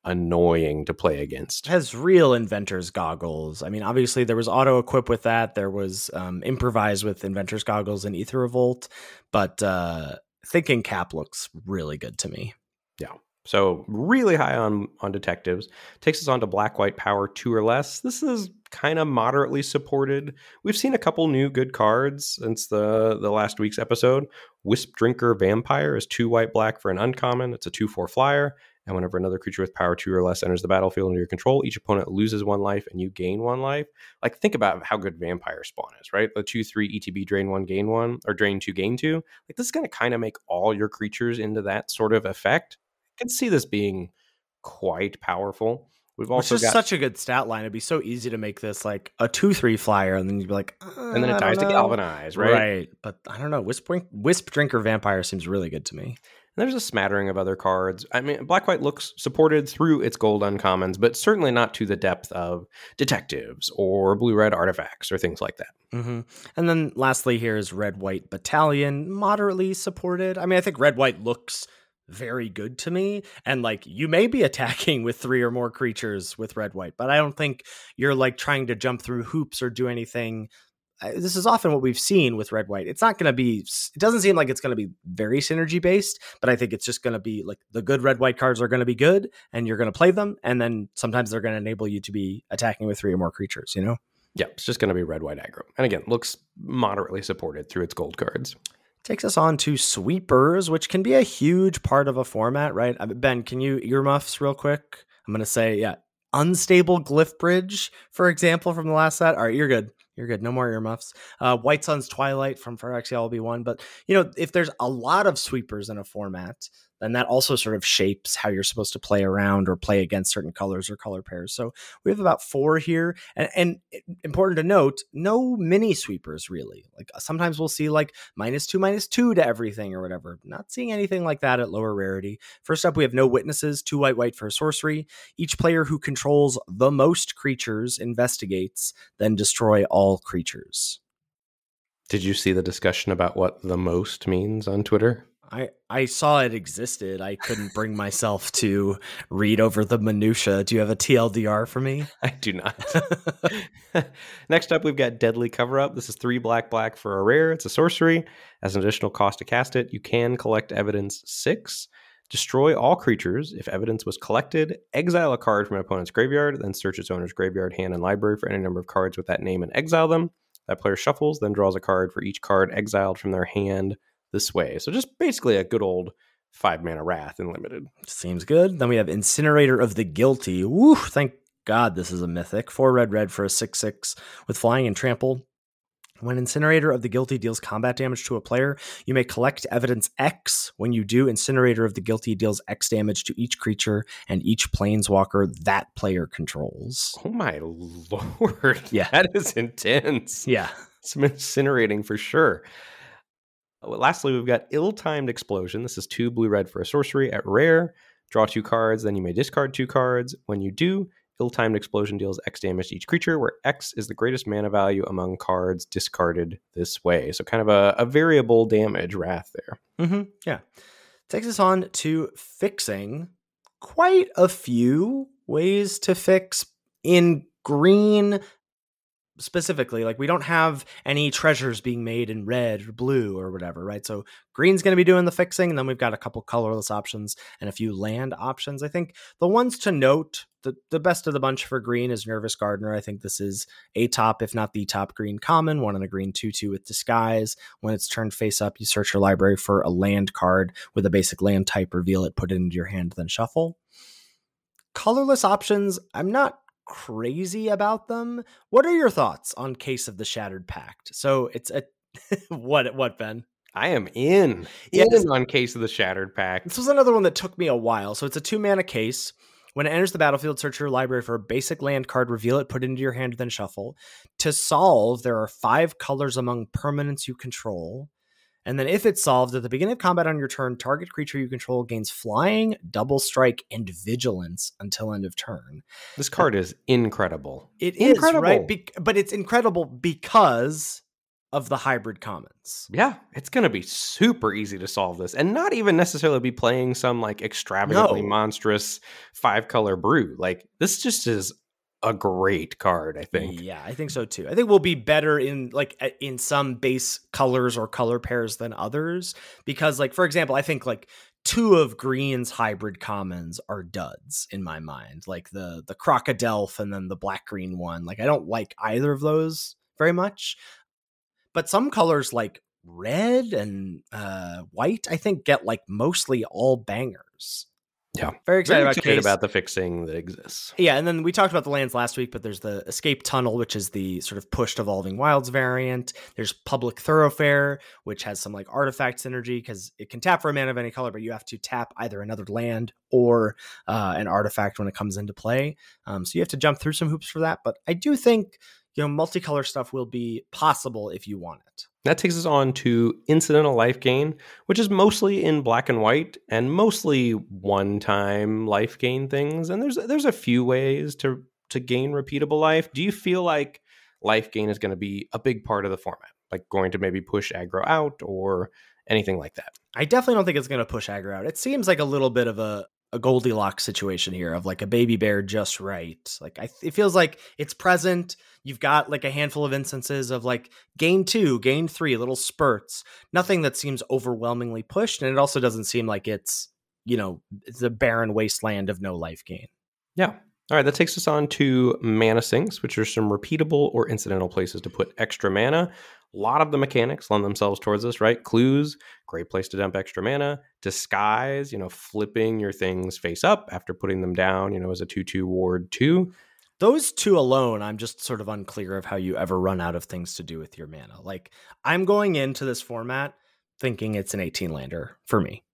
annoying to play against. has real inventor's goggles. I mean, obviously there was auto equip with that. There was um, improvise with inventor's goggles and Aether Revolt, but uh, thinking cap looks really good to me. Yeah. So really high on on detectives. Takes us on to black white power two or less. This is kind of moderately supported. We've seen a couple new good cards since the the last week's episode. Wisp Drinker Vampire is two white black for an uncommon. It's a two four flyer. And whenever another creature with power two or less enters the battlefield under your control, each opponent loses one life and you gain one life. Like think about how good Vampire Spawn is, right? The two three ETB drain one gain one or drain two gain two. Like this is going to kind of make all your creatures into that sort of effect. I can see this being quite powerful. We've Which also is got such a good stat line. It'd be so easy to make this like a two three flyer, and then you'd be like, and then "Uh, it dies to galvanize, right? Right, but I don't know. Wisp, Wisp Drinker Vampire seems really good to me. And there's a smattering of other cards. I mean, Black White looks supported through its gold uncommons, but certainly not to the depth of detectives or blue red artifacts or things like that. hmm And then lastly, here is Red White Battalion, moderately supported. I mean, I think Red White looks very good to me. And like, you may be attacking with three or more creatures with Red White, but I don't think you're like trying to jump through hoops or do anything. This is often what we've seen with Red White. It's not going to be, it doesn't seem like it's going to be very synergy based, but I think it's just going to be like the good Red White cards are going to be good and you're going to play them. And then sometimes they're going to enable you to be attacking with three or more creatures, you know? Yeah, it's just going to be red white aggro. And again, looks moderately supported through its gold cards. takes us on to sweepers, which can be a huge part of a format, right? Uh, Ben, can you earmuffs real quick? I'm going to say, yeah, unstable glyph bridge, for example, from the last set. All right, you're good. You're good. No more earmuffs. Uh, White Sun's Twilight from Phyrexia will be one. But, you know, if there's a lot of sweepers in a format, then that also sort of shapes how you're supposed to play around or play against certain colors or color pairs. So we have about four here. And, and important to note, no mini sweepers really. Like uh, sometimes we'll see like minus two, minus two to everything or whatever. Not seeing anything like that at lower rarity. First up, we have no witnesses, two white, white for sorcery. Each player who controls the most creatures investigates, then destroy all creatures. Did you see the discussion about what the most means on Twitter? I, I saw it existed. I couldn't bring myself to read over the minutia. Do you have a TLDR for me? I do not. Next up, we've got Deadly Cover Up. This is three black, black for a rare. It's a sorcery. As an additional cost to cast it, you can collect evidence six. Destroy all creatures. If evidence was collected, exile a card from an opponent's graveyard, then search its owner's graveyard, hand, and library for any number of cards with that name and exile them. That player shuffles, then draws a card for each card exiled from their hand this way. So just basically a good old five mana wrath in limited. Seems good. Then we have Incinerator of the Guilty. Woo, thank God this is a mythic. Four red, red for a 6 6 with flying and trample. When Incinerator of the Guilty deals combat damage to a player, you may collect evidence X. When you do, Incinerator of the Guilty deals X damage to each creature and each planeswalker that player controls. Oh my lord. Yeah. That is intense. Yeah. Some incinerating for sure. Uh, Lastly, we've got ill-timed explosion. This is two blue red for a sorcery at rare. Draw two cards, then you may discard two cards. When you do, ill-timed explosion deals X damage to each creature, where X is the greatest mana value among cards discarded this way. So kind of a, a variable damage wrath there. Mm-hmm. Yeah. Takes us on to fixing quite a few ways to fix in green. Specifically. Like we don't have any treasures being made in red or blue or whatever, right? So green's going to be doing the fixing, and then we've got a couple colorless options and a few land options. I think the ones to note, the the best of the bunch for green is Nervous Gardener. I think this is a top, if not the top green common, one in a green two two with disguise. When it's turned face up, you search your library for a land card with a basic land type, reveal it, put it into your hand, then shuffle. Colorless options, I'm not crazy about them. What are your thoughts on Case of the Shattered Pact? So it's a what what Ben? I am in. Yeah, in this- on Case of the Shattered Pact. This was another one that took me a while. So it's a two mana case. When it enters the battlefield, search your library for a basic land card, reveal it, put it into your hand, then shuffle. To solve, there are five colors among permanents you control. And then, if it's solved at the beginning of combat on your turn, target creature you control gains flying, double strike, and vigilance until end of turn. This card is incredible. It is Incredible. right, Bec- but it's incredible because of the hybrid commons. Yeah, it's going to be super easy to solve this and not even necessarily be playing some like extravagantly No. monstrous five color brew. Like this just is a great card, I think. Yeah, I think so too. I think we'll be better in like in some base colors or color pairs than others because like for example, I think like two of green's hybrid commons are duds in my mind. Like the the crocodelph and then the black green one. Like I don't like either of those very much. But some colors like red and uh white I think get like mostly all bangers. Yeah. Very excited Very about excited about the fixing that exists. Yeah, and then we talked about the lands last week, but there's the Escape Tunnel, which is the sort of pushed Evolving Wilds variant. There's Public Thoroughfare, which has some like artifact synergy because it can tap for a mana of any color, but you have to tap either another land or uh, an artifact when it comes into play. Um, so you have to jump through some hoops for that. But I do think you know multicolor stuff will be possible if you want it. That takes us on to incidental life gain, which is mostly in black and white and mostly one-time life gain things. And there's there's a few ways to to gain repeatable life. Do you feel like life gain is going to be a big part of the format? Like going to maybe push aggro out or anything like that? I definitely don't think it's going to push aggro out. It seems like a little bit of a a Goldilocks situation here of like a baby bear just right. Like I, it feels like it's present. You've got like a handful of instances of like gain two, gain three, little spurts. Nothing that seems overwhelmingly pushed, and it also doesn't seem like it's you know it's a barren wasteland of no life gain. Yeah. All right, that takes us on to mana sinks, which are some repeatable or incidental places to put extra mana. A lot of the mechanics lend themselves towards this, right? Clues, great place to dump extra mana. Disguise, you know, flipping your things face up after putting them down, you know, as a 2 2 ward 2. Those two alone, I'm just sort of unclear of how you ever run out of things to do with your mana. Like I'm going into this format thinking it's an 18 lander for me.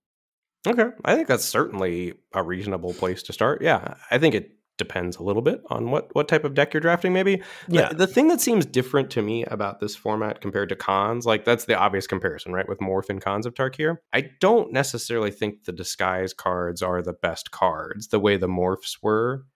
Okay. I think that's certainly a reasonable place to start. Yeah. I think it depends a little bit on what what type of deck you're drafting maybe. Yeah. The, thing that seems different to me about this format compared to Khans, like that's the obvious comparison, right? With Morph and Khans of Tarkir. I don't necessarily think the disguise cards are the best cards the way the morphs were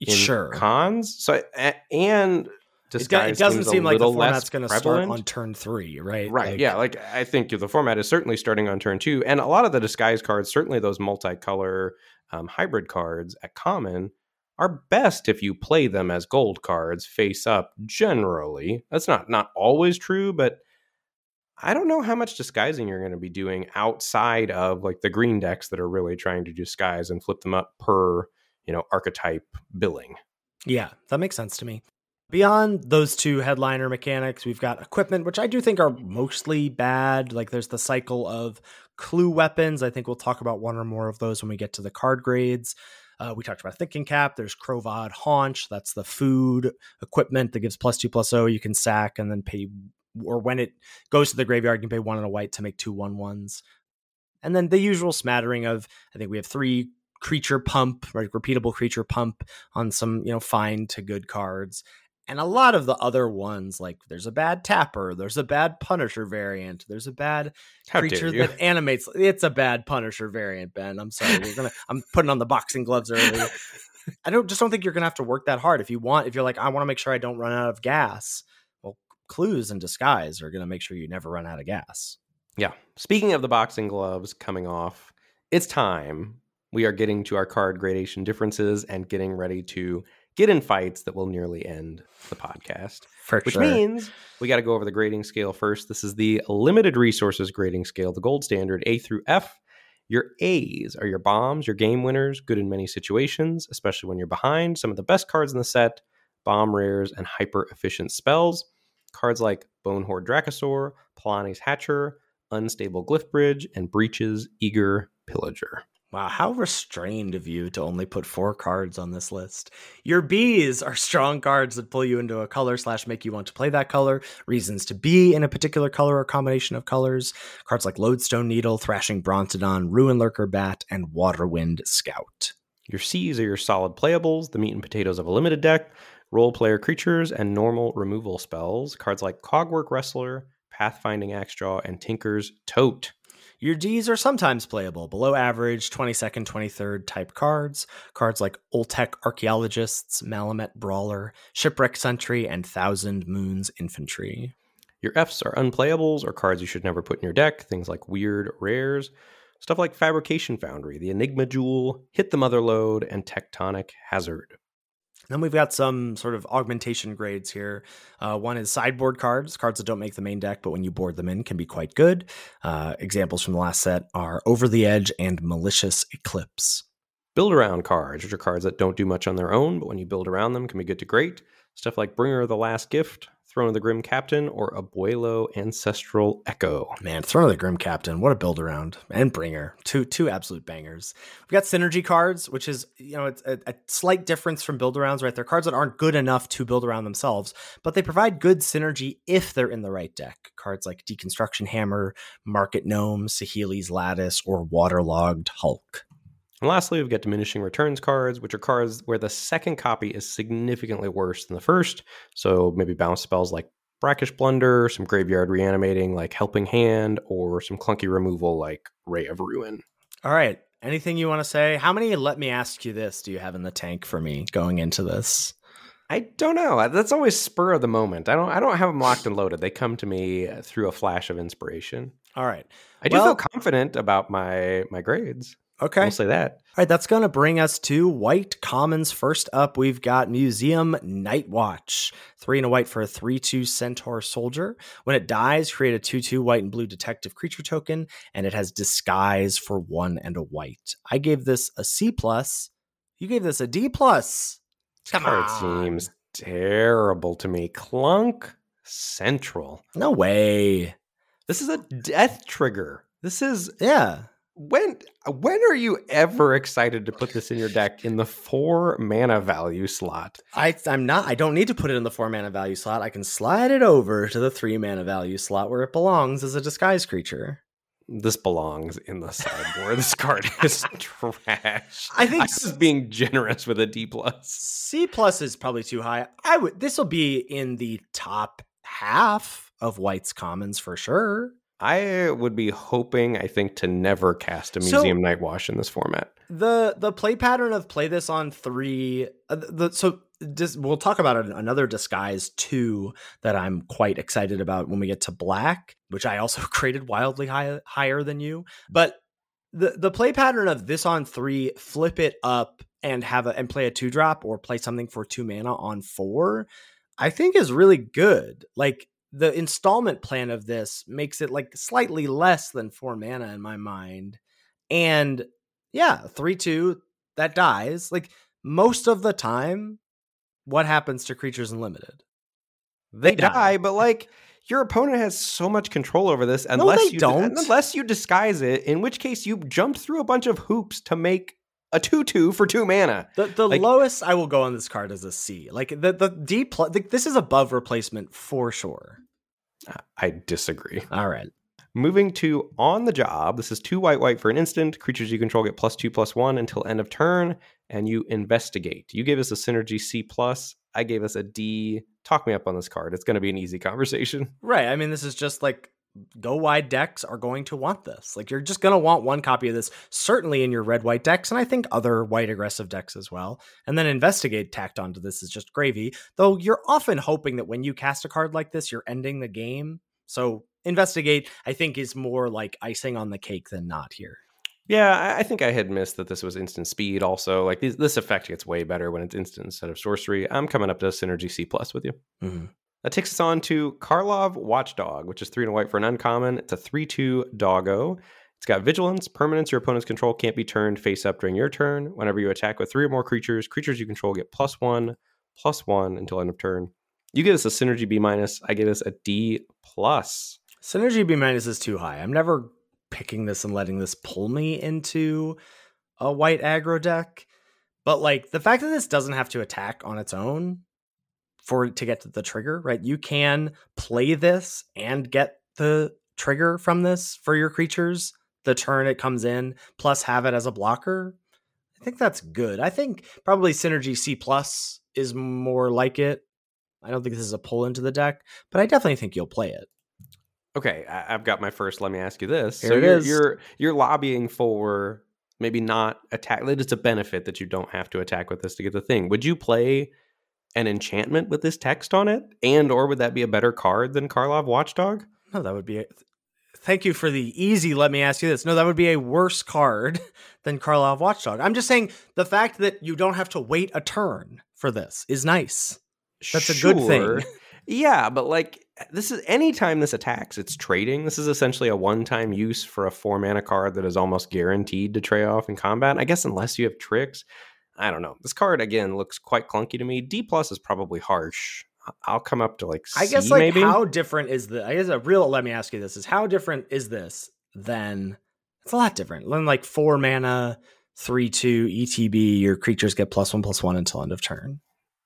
in Sure. Khans. So and disguise it doesn't seem like the format's going to start on turn three, right? Right. Like, yeah. Like I think the format is certainly starting on turn two, and a lot of the disguise cards, certainly those multicolor um, hybrid cards at common, are best if you play them as gold cards face up. Generally, that's not not always true, but I don't know how much disguising you're going to be doing outside of like the green decks that are really trying to disguise and flip them up per you know archetype billing. Yeah, that makes sense to me. Beyond those two headliner mechanics, we've got equipment, which I do think are mostly bad. Like there's the cycle of clue weapons. I think we'll talk about one or more of those when we get to the card grades. Uh, we talked about thinking cap. There's Krovod Haunch. That's the food equipment that gives plus two plus O. You can sack and then pay, or when it goes to the graveyard, you can pay one and a white to make two one ones. And then the usual smattering of, I think we have three creature pump, right? Repeatable creature pump on some, you know, fine to good cards. And a lot of the other ones, like there's a bad Tapper, there's a bad Punisher variant, there's a bad How creature that animates. It's a bad Punisher variant, Ben. I'm sorry. We're gonna. I'm putting on the boxing gloves early. I don't just don't think you're gonna have to work that hard if you want. If you're like, I want to make sure I don't run out of gas. Well, clues and disguise are gonna make sure you never run out of gas. Yeah. Speaking of the boxing gloves coming off, it's time. We are getting to our card gradation differences and getting ready to get in fights that will nearly end the podcast. For Which sure. means we got to go over the grading scale first. This is the limited resources grading scale, the gold standard, A through F. Your A's are your bombs, your game winners, good in many situations, especially when you're behind. Some of the best cards in the set, bomb rares, and hyper efficient spells. Cards like Bonehorde Dracosaur, Palani's Hatcher, Unstable Glyph Bridge, and Breeches Eager Pillager. Wow, how restrained of you to only put four cards on this list. Your Bs are strong cards that pull you into a color slash make you want to play that color, reasons to be in a particular color or combination of colors. Cards like Lodestone Needle, Thrashing Brontodon, Ruin Lurker Bat, and Waterwind Scout. Your C's are your solid playables, the meat and potatoes of a limited deck, role player creatures, and normal removal spells. Cards like Cogwork Wrestler, Pathfinding Axejaw, and Tinker's Tote. Your Ds are sometimes playable, below average, 22nd, 23rd type cards. Cards like Oltec Archaeologists, Malamet Brawler, Shipwreck Sentry, and Thousand Moons Infantry. Your F's are unplayables or cards you should never put in your deck, things like weird rares. Stuff like Fabrication Foundry, the Enigma Jewel, Hit the Mother Lode, and Tectonic Hazard. Then we've got some sort of augmentation grades here. Uh, one is sideboard cards, cards that don't make the main deck, but when you board them in can be quite good. Uh, examples from the last set are Over the Edge and Malicious Eclipse. Build around cards, which are cards that don't do much on their own, but when you build around them can be good to great. Stuff like Bringer of the Last Gift, Throne of the Grim Captain, or Abuelo Ancestral Echo. Man, Throne of the Grim Captain, what a build around. And Bringer, two two absolute bangers. We've got synergy cards, which is, you know, it's a, a slight difference from build arounds, right? They're cards that aren't good enough to build around themselves, but they provide good synergy if they're in the right deck. Cards like Deconstruction Hammer, Market Gnome, Saheeli's Lattice, or Waterlogged Hulk. And lastly, we've got diminishing returns cards, which are cards where the second copy is significantly worse than the first. So maybe bounce spells like Brackish Blunder, some graveyard reanimating like Helping Hand, or some clunky removal like Ray of Ruin. All right. Anything you want to say? How many let me ask you this do you have in the tank for me going into this? I don't know. That's always spur of the moment. I don't. I don't have them locked and loaded. They come to me through a flash of inspiration. All right. I do Well- feel confident about my my grades. Okay. I'll say that. All right, that's going to bring us to white commons. First up, we've got Museum Night Watch. Three and a white for a 3 2 Centaur Soldier. When it dies, create a 2 2 white and blue detective creature token, and it has disguise for one and a white. I gave this a C. plus. You gave this a D. plus. Come Card on. seems terrible to me. Clunk Central. No way. This is a death trigger. This is Yeah. When when are you ever excited to put this in your deck in the four mana value slot? I, I'm not. I don't need to put it in the four mana value slot. I can slide it over to the three mana value slot where it belongs as a disguise creature. This belongs in the sideboard. this card is trash. I think I was being generous with a D plus. C plus is probably too high. I would. This will be in the top half of White's commons for sure. I would be hoping, I think, to never cast a So- Museum Night Watch in this format. the The play pattern of play this on three. Uh, the so dis, we'll talk about another disguise two that I'm quite excited about when we get to black, which I also created wildly high, higher than you. But the the play pattern of this on three, flip it up and have a and play a two drop or play something for two mana on four, I think is really good. Like the installment plan of this makes it like slightly less than four mana in my mind. And yeah, three two that dies. Like most of the time, what happens to creatures unlimited? They die. die, but like your opponent has so much control over this they unless you don't. unless you disguise it, in which case you jumped through a bunch of hoops to make a 2-2 for 2 mana. The the Like- lowest I will go on this card is a C. Like the the D plus. Like, this is above replacement for sure. I disagree. All right. Moving to on the job. This is two white white for an instant. Creatures you control get plus two plus one until end of turn, and you investigate. You gave us a synergy C plus. I gave us a D. Talk me up on this card. It's going to be an easy conversation. Right. I mean, this is just like go wide decks are going to want this. Like you're just going to want one copy of this, certainly in your red white decks, and I think other white aggressive decks as well. And then investigate tacked onto this is just gravy. Though you're often hoping that when you cast a card like this, you're ending the game. So investigate, I think, is more like icing on the cake than not here. Yeah, I, think I had missed that this was instant speed. Also, like this, this effect gets way better when it's instant instead of sorcery. I'm coming up to synergy C plus with you. Mm-hmm. That takes us on to Karlov Watchdog, which is three and a white for an uncommon. It's a three-two doggo. It's got vigilance. permanence your opponent's control can't be turned face up during your turn. Whenever you attack with three or more creatures, creatures you control get plus one, plus one until end of turn. You give us a synergy B minus. I give us a D plus. Synergy B minus is too high. I'm never picking this and letting this pull me into a white aggro deck. But like the fact that this doesn't have to attack on its own for to get to the trigger, right? You can play this and get the trigger from this for your creatures the turn it comes in, plus have it as a blocker. I think that's good. I think probably Synergy C plus is more like it. I don't think this is a pull into the deck, but I definitely think you'll play it. Okay, I've got my first. Let me ask you this: Here so you're, you're you're lobbying for maybe not attack. that It's a benefit that you don't have to attack with this to get the thing. Would you play an enchantment with this text on it, and or would that be a better card than Karlov Watchdog? No, that would be. A, thank you for the easy. Let me ask you this. No, that would be a worse card than Karlov Watchdog. I'm just saying the fact that you don't have to wait a turn for this is nice. That's a good thing. Yeah, but like this is anytime this attacks, it's trading. This is essentially a one-time use for a four mana card that is almost guaranteed to trade off in combat. I guess unless you have tricks. I don't know. This card again looks quite clunky to me. D plus is probably harsh. I'll come up to like C I guess like maybe. how different is the? I guess a real. Let me ask you this: is how different is this than? It's a lot different than like four mana, three two ETB. Your creatures get plus one plus one until end of turn.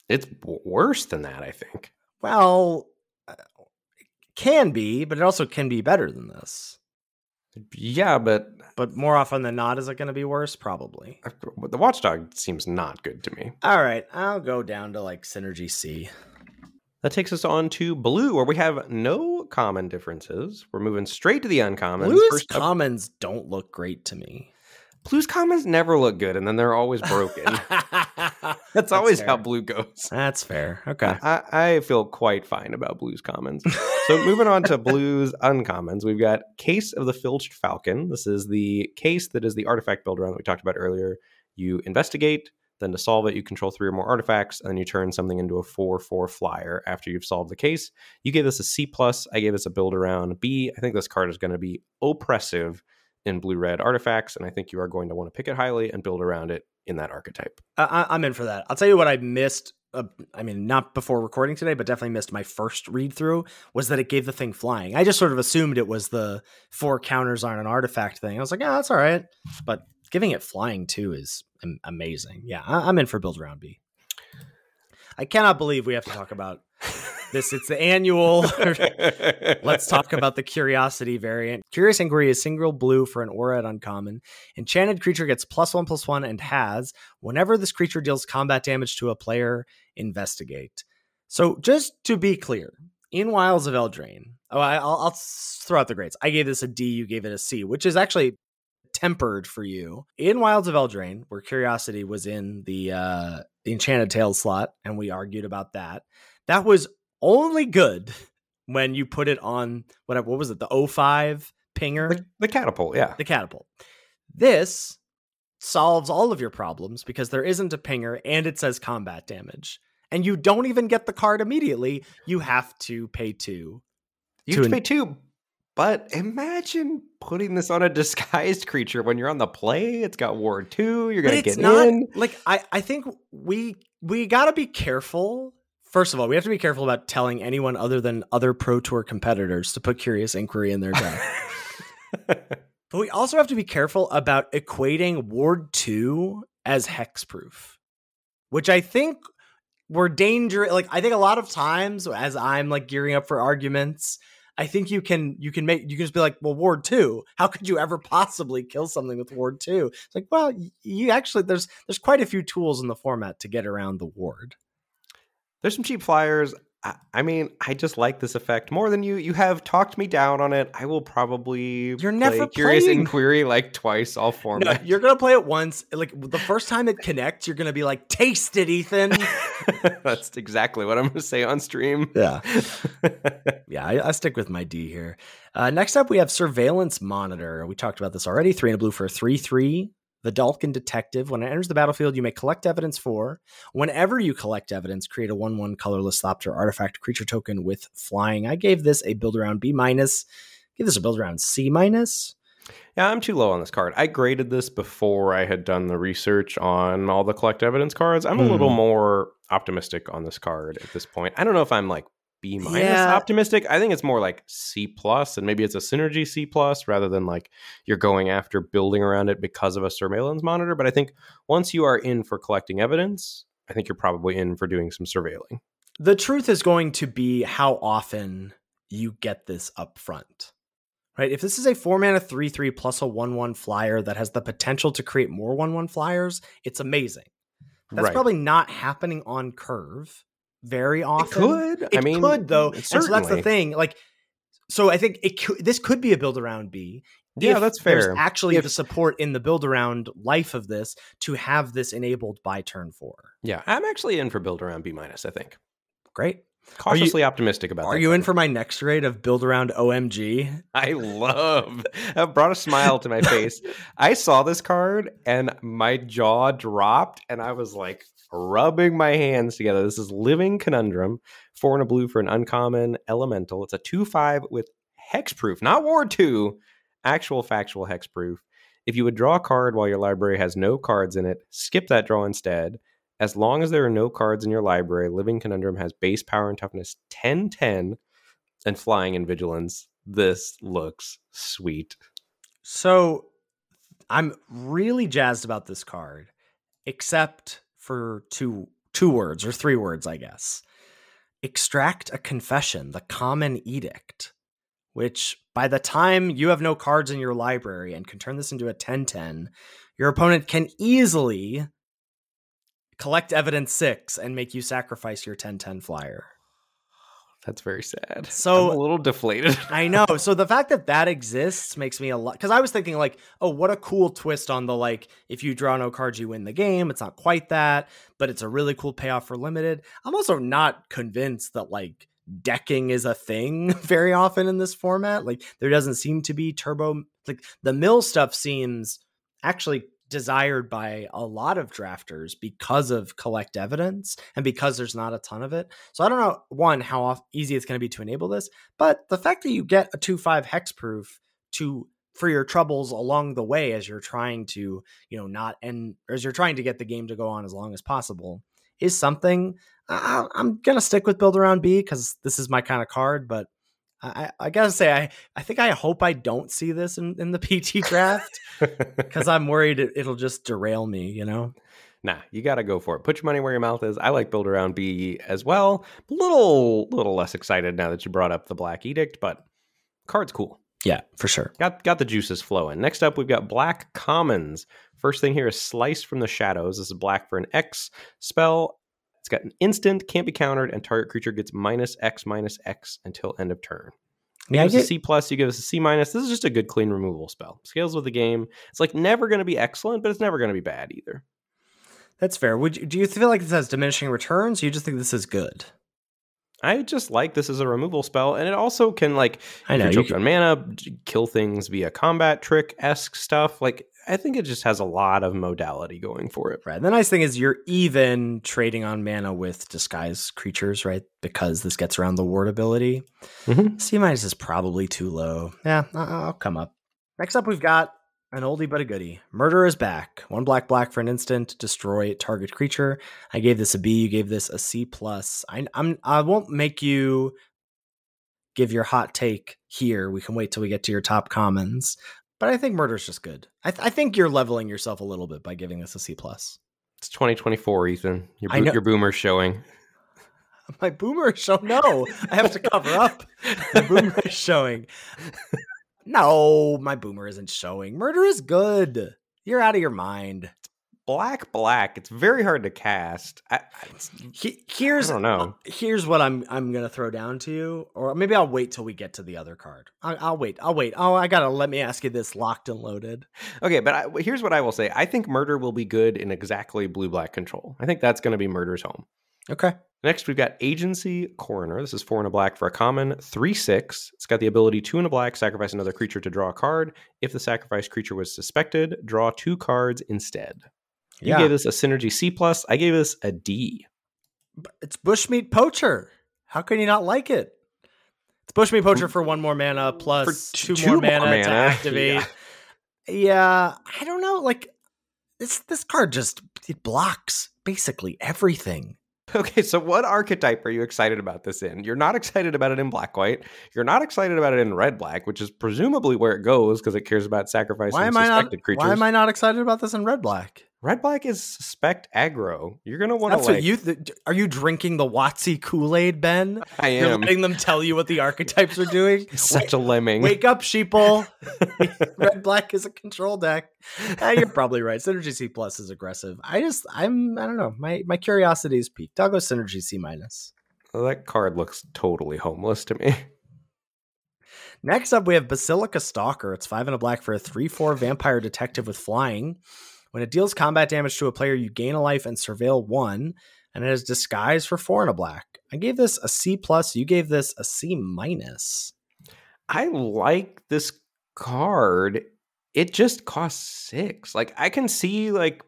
It's worse than that, I think. Well, uh, it can be, but it also can be better than this. Yeah, but But more often than not, is it going to be worse? Probably. the Watchdog seems not good to me. All right, I'll go down to like Synergy C. That takes us on to blue, where we have no common differences. We're moving straight to the uncommons. Blue's First up- commons don't look great to me. Blue's commons never look good, and then they're always broken. That's, always how blue goes. That's fair. Okay. I, I feel quite fine about blues commons. so moving on to blues uncommons, we've got Case of the Filched Falcon. This is the case that is the artifact build around that we talked about earlier. You investigate, then to solve it, you control three or more artifacts, and then you turn something into a four-four flyer after you've solved the case. You gave this a C plus. I gave this a build around B. I think this card is going to be oppressive in blue-red artifacts, and I think you are going to want to pick it highly and build around it in that archetype. I, I'm in for that. I'll tell you what I missed. Uh, I mean, not before recording today, but definitely missed my first read through was that it gave the thing flying. I just sort of assumed it was the four counters on an artifact thing. I was like, yeah, that's all right. But giving it flying too is amazing. Yeah, I- I'm in for build around B. I cannot believe we have to talk about this. It's the annual. Let's talk about the Curiosity variant. Curious Inquiry is single blue for an aura at uncommon. Enchanted creature gets plus one plus one and has, whenever this creature deals combat damage to a player, investigate. So just to be clear, in Wilds of Eldraine, oh, I, I'll, I'll throw out the grades. I gave this a D, you gave it a C, which is actually tempered for you. In Wilds of Eldraine, where Curiosity was in the uh, the Enchanted Tales slot, and we argued about that, that was only good when you put it on whatever what was it the 05 pinger the, the catapult, yeah. the catapult this solves all of your problems because there isn't a pinger and it says combat damage and you don't even get the card immediately you have to pay two You have to an- pay two. But imagine putting this on a disguised creature when you're on the play. It's got ward two. You're gonna it's get not in. like i i think we we got to be careful first of all we have to be careful about telling anyone other than other pro tour competitors to put curious inquiry in their deck But we also have to be careful about equating Ward 2 as hexproof, which I think we're dangerous. like I think a lot of times as I'm like gearing up for arguments, I think you can you can make you can just be like, well, Ward 2, how could you ever possibly kill something with Ward 2? It's like, well, you actually there's there's quite a few tools in the format to get around the ward. There's some cheap flyers. I, I mean, I just like this effect more than you. You have talked me down on it. I will probably You're play never Curious playing. Inquiry like twice all No, format. you're gonna play it once. Like the first time it connects, you're gonna be like, "Taste it, Ethan." That's exactly what I'm going to say on stream. yeah, yeah. I, I stick with my D here. Uh, next up, we have Surveillance Monitor. We talked about this already. Three and a blue for a three-three. Vedalken Detective. When it enters the battlefield, you may collect evidence for. Whenever you collect evidence, create a one-one colorless Thopter artifact creature token with flying. I gave this a build around B minus. Give this a build around C minus. Yeah, I'm too low on this card. I graded this before I had done the research on all the collect evidence cards. I'm a little Hmm. more optimistic on this card at this point. I don't know if I'm like B minus Yeah. optimistic. I think it's more like C plus, and maybe it's a synergy C plus rather than like you're going after building around it because of a surveillance monitor. But I think once you are in for collecting evidence, I think you're probably in for doing some surveilling. the truth is going to be how often you get this up front. Right? If this is a four mana three three plus a one one flyer that has the potential to create more one one flyers, it's amazing. That's right. probably not happening on curve very often. it could. It I mean, could though. So that's the thing. Like, so I think it could, this could be a build around B. Yeah, that's There's fair. actually If- the support in the build around life of this to have this enabled by turn four. Yeah, I'm actually in for build around B minus. I think Great. you- cautiously optimistic about. That. Are you in for my next raid of build around OMG? I love. That brought a smile to my face. I saw this card and my jaw dropped, and I was like rubbing my hands together. This is Living Conundrum, four and a blue for an uncommon elemental. It's a two-five with hexproof, not War Two, actual factual hexproof. If you would draw a card while your library has no cards in it, skip that draw instead. As long as there are no cards in your library, Living Conundrum has base power and toughness 10 10 and flying and vigilance. This looks sweet. So I'm really jazzed about this card, except for two two words or three words, I guess. Extract a confession, the common edict, which by the time you have no cards in your library and can turn this into a 10-10, your opponent can easily collect evidence six and make you sacrifice your 10-10 flyer. That's very sad. So- I'm a little deflated. I know. So the fact that that exists makes me a lot because I was thinking like, oh, what a cool twist on the like, if you draw no cards, you win the game. It's not quite that, but it's a really cool payoff for limited. I'm also not convinced that like decking is a thing very often in this format. Like there doesn't seem to be turbo like the mill stuff seems actually desired by a lot of drafters because of collect evidence and because there's not a ton of it. So I don't know one how off, easy it's going to be to enable this, but the fact that you get a 2-5 hexproof to for your troubles along the way as you're trying to, you know, not and as you're trying to get the game to go on as long as possible is something I, I'm going to stick with build around B cuz this is my kind of card, but I, I gotta say, I, I think I hope I don't see this in, in the PT draft because I'm worried it, it'll just derail me, you know? nah, you got to go for it. Put your money where your mouth is. I like build around B as well. A little, little less excited now that you brought up the Black Edict, but card's cool. Yeah, for sure. Got got the juices flowing. Next up, we've got Black Commons. First thing here is Slice from the Shadows. This is black for an X spell. It's got an instant, can't be countered, and target creature gets minus X minus X until end of turn. You Yeah, give us a C plus, you give us a C minus. This is just a good clean removal spell. Scales with the game. It's like never going to be excellent, but it's never going to be bad either. That's fair. Would you, do you feel like this has diminishing returns? You just think this is good? I just like this as a removal spell, and it also can like I know. You mana, kill things via combat trick esque stuff. Like I think it just has a lot of modality going for it. Right. The nice thing is you're even trading on mana with disguise creatures, right? Because this gets around the ward ability. Mhm. C minus is probably too low. Yeah, I'll come up. Next up, we've got an oldie but a goodie. Murder is back. One black black for an instant. Destroy target creature. I gave this a B. You gave this a C plus. I, I'm I won't make you give your hot take here. We can wait till we get to your top commons. But I think murder's just good. I, th- I think you're leveling yourself a little bit by giving this a C plus. It's 2024, Ethan. Your, bo- your boomer's showing. My boomer show. No, I have to cover up. My boomer is showing. No, my boomer isn't showing. Murder is good. You're out of your mind. It's black black. It's very hard to cast. I, I, here's I don't uh, know. Here's what I'm I'm gonna throw down to you, or maybe I'll wait till we get to the other card. I, I'll wait. I'll wait. Oh, I gotta let me ask you this locked and loaded. okay, but I, here's what I will say. I think murder will be good in exactly blue black control. I think that's going to be murder's home. Okay. Next, we've got Agency Coroner. This is four and a black for a common, three six. It's got the ability two and a black, sacrifice another creature to draw a card. If the sacrificed creature was suspected, draw two cards instead. You Yeah. gave this a synergy C plus. I gave this a D. It's bushmeat poacher. How can you not like it? It's bushmeat poacher mm. for one more mana plus t- two, two more, more mana, to mana. activate. Yeah. I don't know. Like this this card just it blocks basically everything. Okay, so what archetype are you excited about this in? You're not excited about it in black white. You're not excited about it in red black, which is presumably where it goes because it cares about sacrificing Why am I not, creatures. Why am I not excited about this in red black? Red black is suspect aggro. You're gonna want to That's like. what you. Th- are you drinking the WotC Kool Aid, Ben? I You're am letting them tell you what the archetypes are doing. such a lemming. Wake up, sheeple. Red black is a control deck. Ah, you're probably right. Synergy C plus is aggressive. I just, I'm, I don't know. My my curiosity is peaked. I'll go Synergy C minus. Well, that card looks totally homeless to me. Next up, we have Basilica Stalker. It's five and a black for a three-four vampire detective with flying. When it deals combat damage to a player, you gain a life and surveil one, and it has disguise for four and a black. I gave this a C plus. You gave this a C minus. I like this card. It just costs six. Like I can see like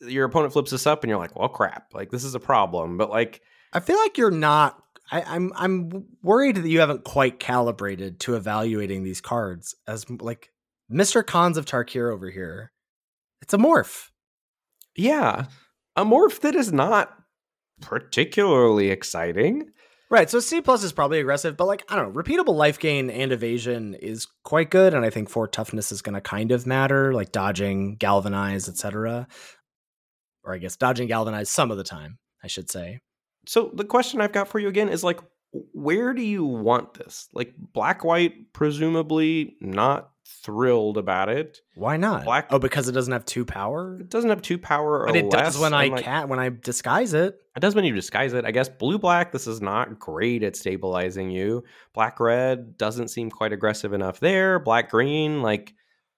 your opponent flips this up and you're like, well crap, like this is a problem. But like I feel like you're not. I, I'm I'm worried that you haven't quite calibrated to evaluating these cards as like Mr. Khans of Tarkir over here. It's a morph. yeah, a morph that is not particularly exciting. Right. So C plus is probably aggressive, but like I don't know, repeatable life gain and evasion is quite good, and I think four toughness is going to kind of matter, like dodging, galvanize, etc. Or I guess dodging, galvanize some of the time, I should say. So the question I've got for you again is like, where do you want this? Like black white, presumably not thrilled about it. Why not? Black- Oh, because it doesn't have two power. It doesn't have two power or But it does when I like, cat when I disguise it. It does when you disguise it. I guess blue black, this is not great at stabilizing you. Black red doesn't seem quite aggressive enough there. Black green, like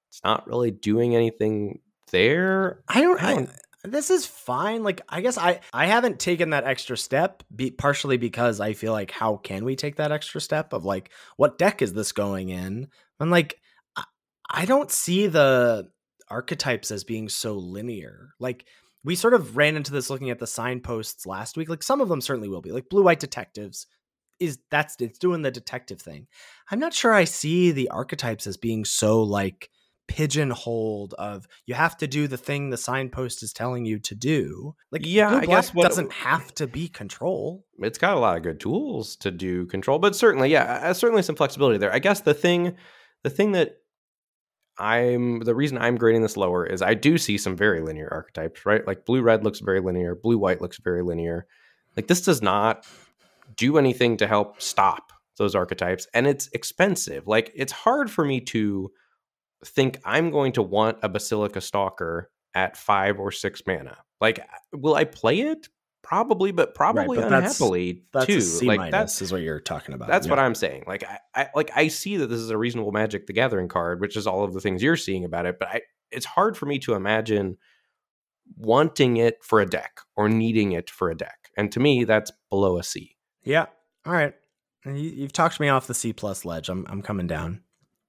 it's not really doing anything there. I don't. I I don't- this is fine. Like I guess I I haven't taken that extra step. Be, partially because I feel like how can we take that extra step of like what deck is this going in? And like I, don't see the archetypes as being so linear. Like we sort of ran into this looking at the signposts last week. Like some of them certainly will be like blue white detectives is that's it's doing the detective thing. I'm not sure I see the archetypes as being so like pigeonholed of you have to do the thing the signpost is telling you to do. Like Yeah, blue I guess what- doesn't have to be control. It's got a lot of good tools to do control, but certainly, yeah, certainly some flexibility there. I guess the thing, the thing that I'm the reason I'm grading this lower is I do see some very linear archetypes, right? Like blue red looks very linear, blue white looks very linear. Like this does not do anything to help stop those archetypes, and it's expensive. Like it's hard for me to think I'm going to want a Basilica Stalker at five or six mana. Like, will I play it? Probably, but probably but unhappily That's too. a C like that's is what you're talking about. that's Yeah. what I'm saying. Like I, I like I see that this is a reasonable Magic the Gathering card, which is all of the things you're seeing about it. But I, it's hard for me to imagine wanting it for a deck or needing it for a deck. And to me, that's below a C. Yeah. All right. You, you've talked me off the C plus ledge. I'm I'm coming down.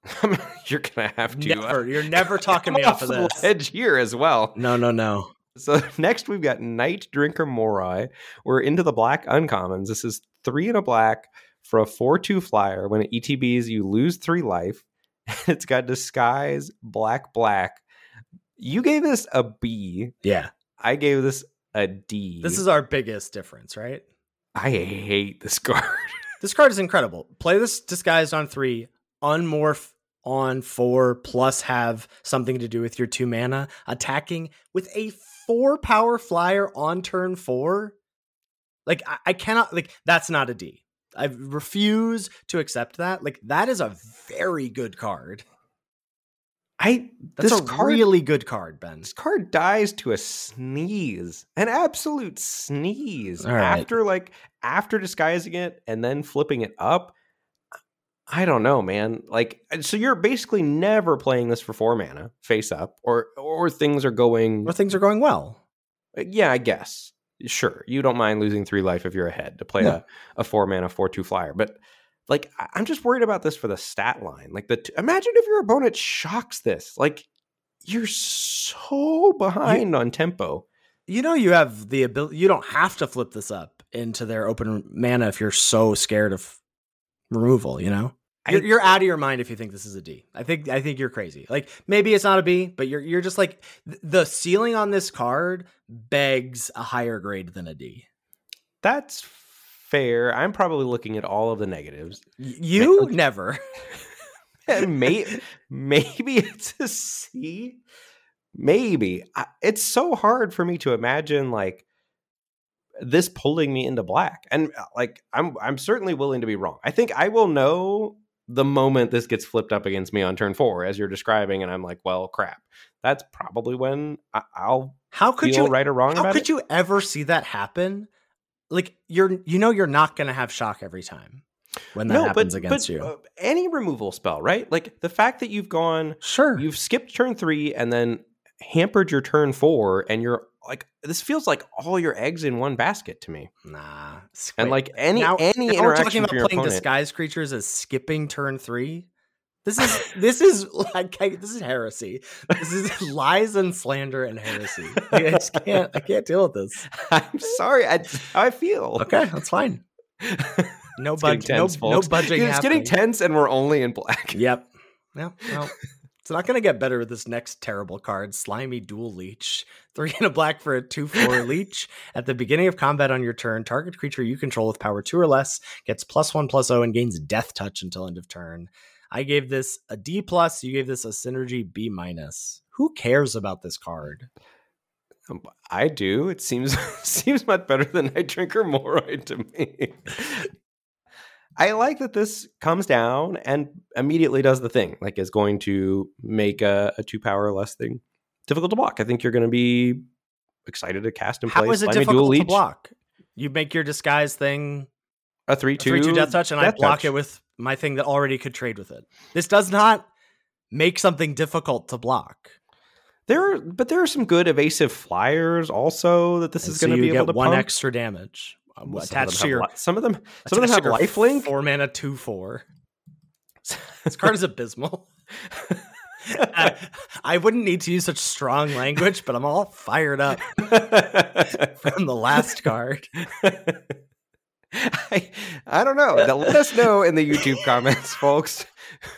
you're gonna have to. uh, Never. You're never talking me off of this. ledge here as well. No, no, no. So next we've got Night Drinker Moroii. We're into the black uncommons. This is three and a black for a 4-2 flyer. When it ETBs, you lose three life. It's got disguise, black, black. You gave this a B. Yeah. I gave this a D. This is our biggest difference, right? I hate this card. This card is incredible. Play this disguised on three, unmorph on four, plus have something to do with your two mana, attacking with a four power flyer on turn four. Like, I, I cannot, like, that's not a D. I refuse to accept that. Like, that is a very good card. I That's this a card, really good card, Ben. this card dies to a sneeze, an absolute sneeze. Right. After like after disguising it and then flipping it up. I don't know, man. Like, uh, so you're basically never playing this for four mana face up, or or things are going. Or things are going well. Uh, yeah, I guess. Sure, you don't mind losing three life if you're ahead to play Yeah. a, a four mana four two flyer, but like I'm just worried about this for the stat line. Like the t- imagine if your opponent shocks this, like you're so behind on tempo. You know you have the ability. You don't have to flip this up into their open mana if you're so scared of removal. You know, you're, you're out of your mind if you think this is a D. I think I think you're crazy. Like maybe it's not a B, but you're you're just like th- the ceiling on this card begs a higher grade than a D. That's fair. I'm probably looking at all of the negatives. Y- You never. And may, maybe it's a C. Maybe I, it's so hard for me to imagine like this pulling me into black. And uh, like I'm I'm certainly willing to be wrong. I think I will know the moment this gets flipped up against me on turn four, as you're describing, and I'm like, well, crap. That's probably when I, I'll How could feel you? right or wrong How could it. you ever see that happen? Like you're, you know, you're not going to have shock every time when that happens against you. uh, any removal spell, right? Like the fact that you've gone sure. you've skipped turn three and then hampered your turn four and you're like this feels like all your eggs in one basket to me nah. s- and like any now, any now we're talking about playing opponent disguise creatures as skipping turn three. This is this is like this is heresy. This is lies and slander and heresy. Like, I just can't. I can't deal with this. i'm sorry I, i feel Okay, that's fine. No getting. No, no budging. it's getting tense and we're only in black Yep. Yeah. Well, it's not going to get better with this next terrible card, Slimy Dualleech. Three and a black for a 2 4 leech. At the beginning of combat on your turn, target creature you control with power 2 or less gets plus 1 plus 0 and gains Death Touch until end of turn. I gave this a D plus. You gave this a Synergy B minus. Who cares about this card? Um, i do it seems seems much better than Night Drinker Moroii to me I like that this comes down and immediately does the thing, like is going to make a, a two power or less thing difficult to block. I think you're going to be excited to cast and play How is it Dual difficult to block? You make your disguise thing a three a two 3 2 Death Touch, and I block Touch. it with my thing that already could trade with it. This does not make something difficult to block. There, are, but there are some good evasive flyers also that this And is so going to be able to one pump. extra damage Some of them attached to your li- some of them some of them have lifelink. Four mana, two four. This card is abysmal. I, I wouldn't need to use such strong language, but I'm all fired up from the last card. I, I don't know. Now, Let us know in the YouTube comments, folks.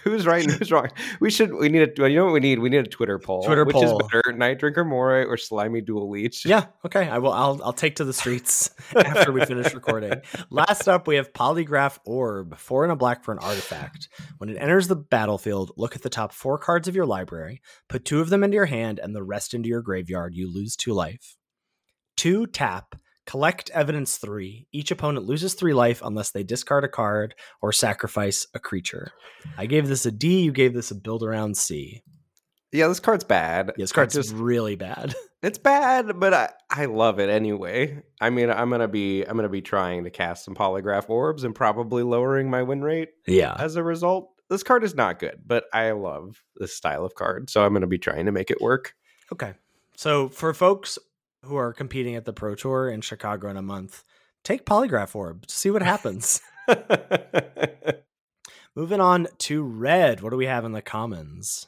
Who's right and who's wrong? We should. We need a. You know what we need? We need a Twitter poll. Twitter which poll. is better, Night Drinker Moroii or Slimy Dualleech? Yeah, okay. I will. I'll. I'll take to the streets after we finish recording. Last up, we have Polygraph Orb, four and a black for an artifact. When it enters the battlefield, look at the top four cards of your library, put two of them into your hand, and the rest into your graveyard. You lose two life. Two tap. Collect evidence three. Each opponent loses three life unless they discard a card or sacrifice a creature. I gave this a D. You gave this a build around C. Yeah, this card's bad. Yeah, this card's just- really bad. it's bad, but I I love it anyway. I mean, I'm gonna be I'm gonna be trying to cast some polygraph orbs and probably lowering my win rate Yeah. as a result. This card is not good, but I love this style of card, so I'm gonna be trying to make it work. Okay. So for folks who are competing at the Pro Tour in Chicago in a month, take Polygraph Orb to see what happens. Moving on to red. What do we have in the commons?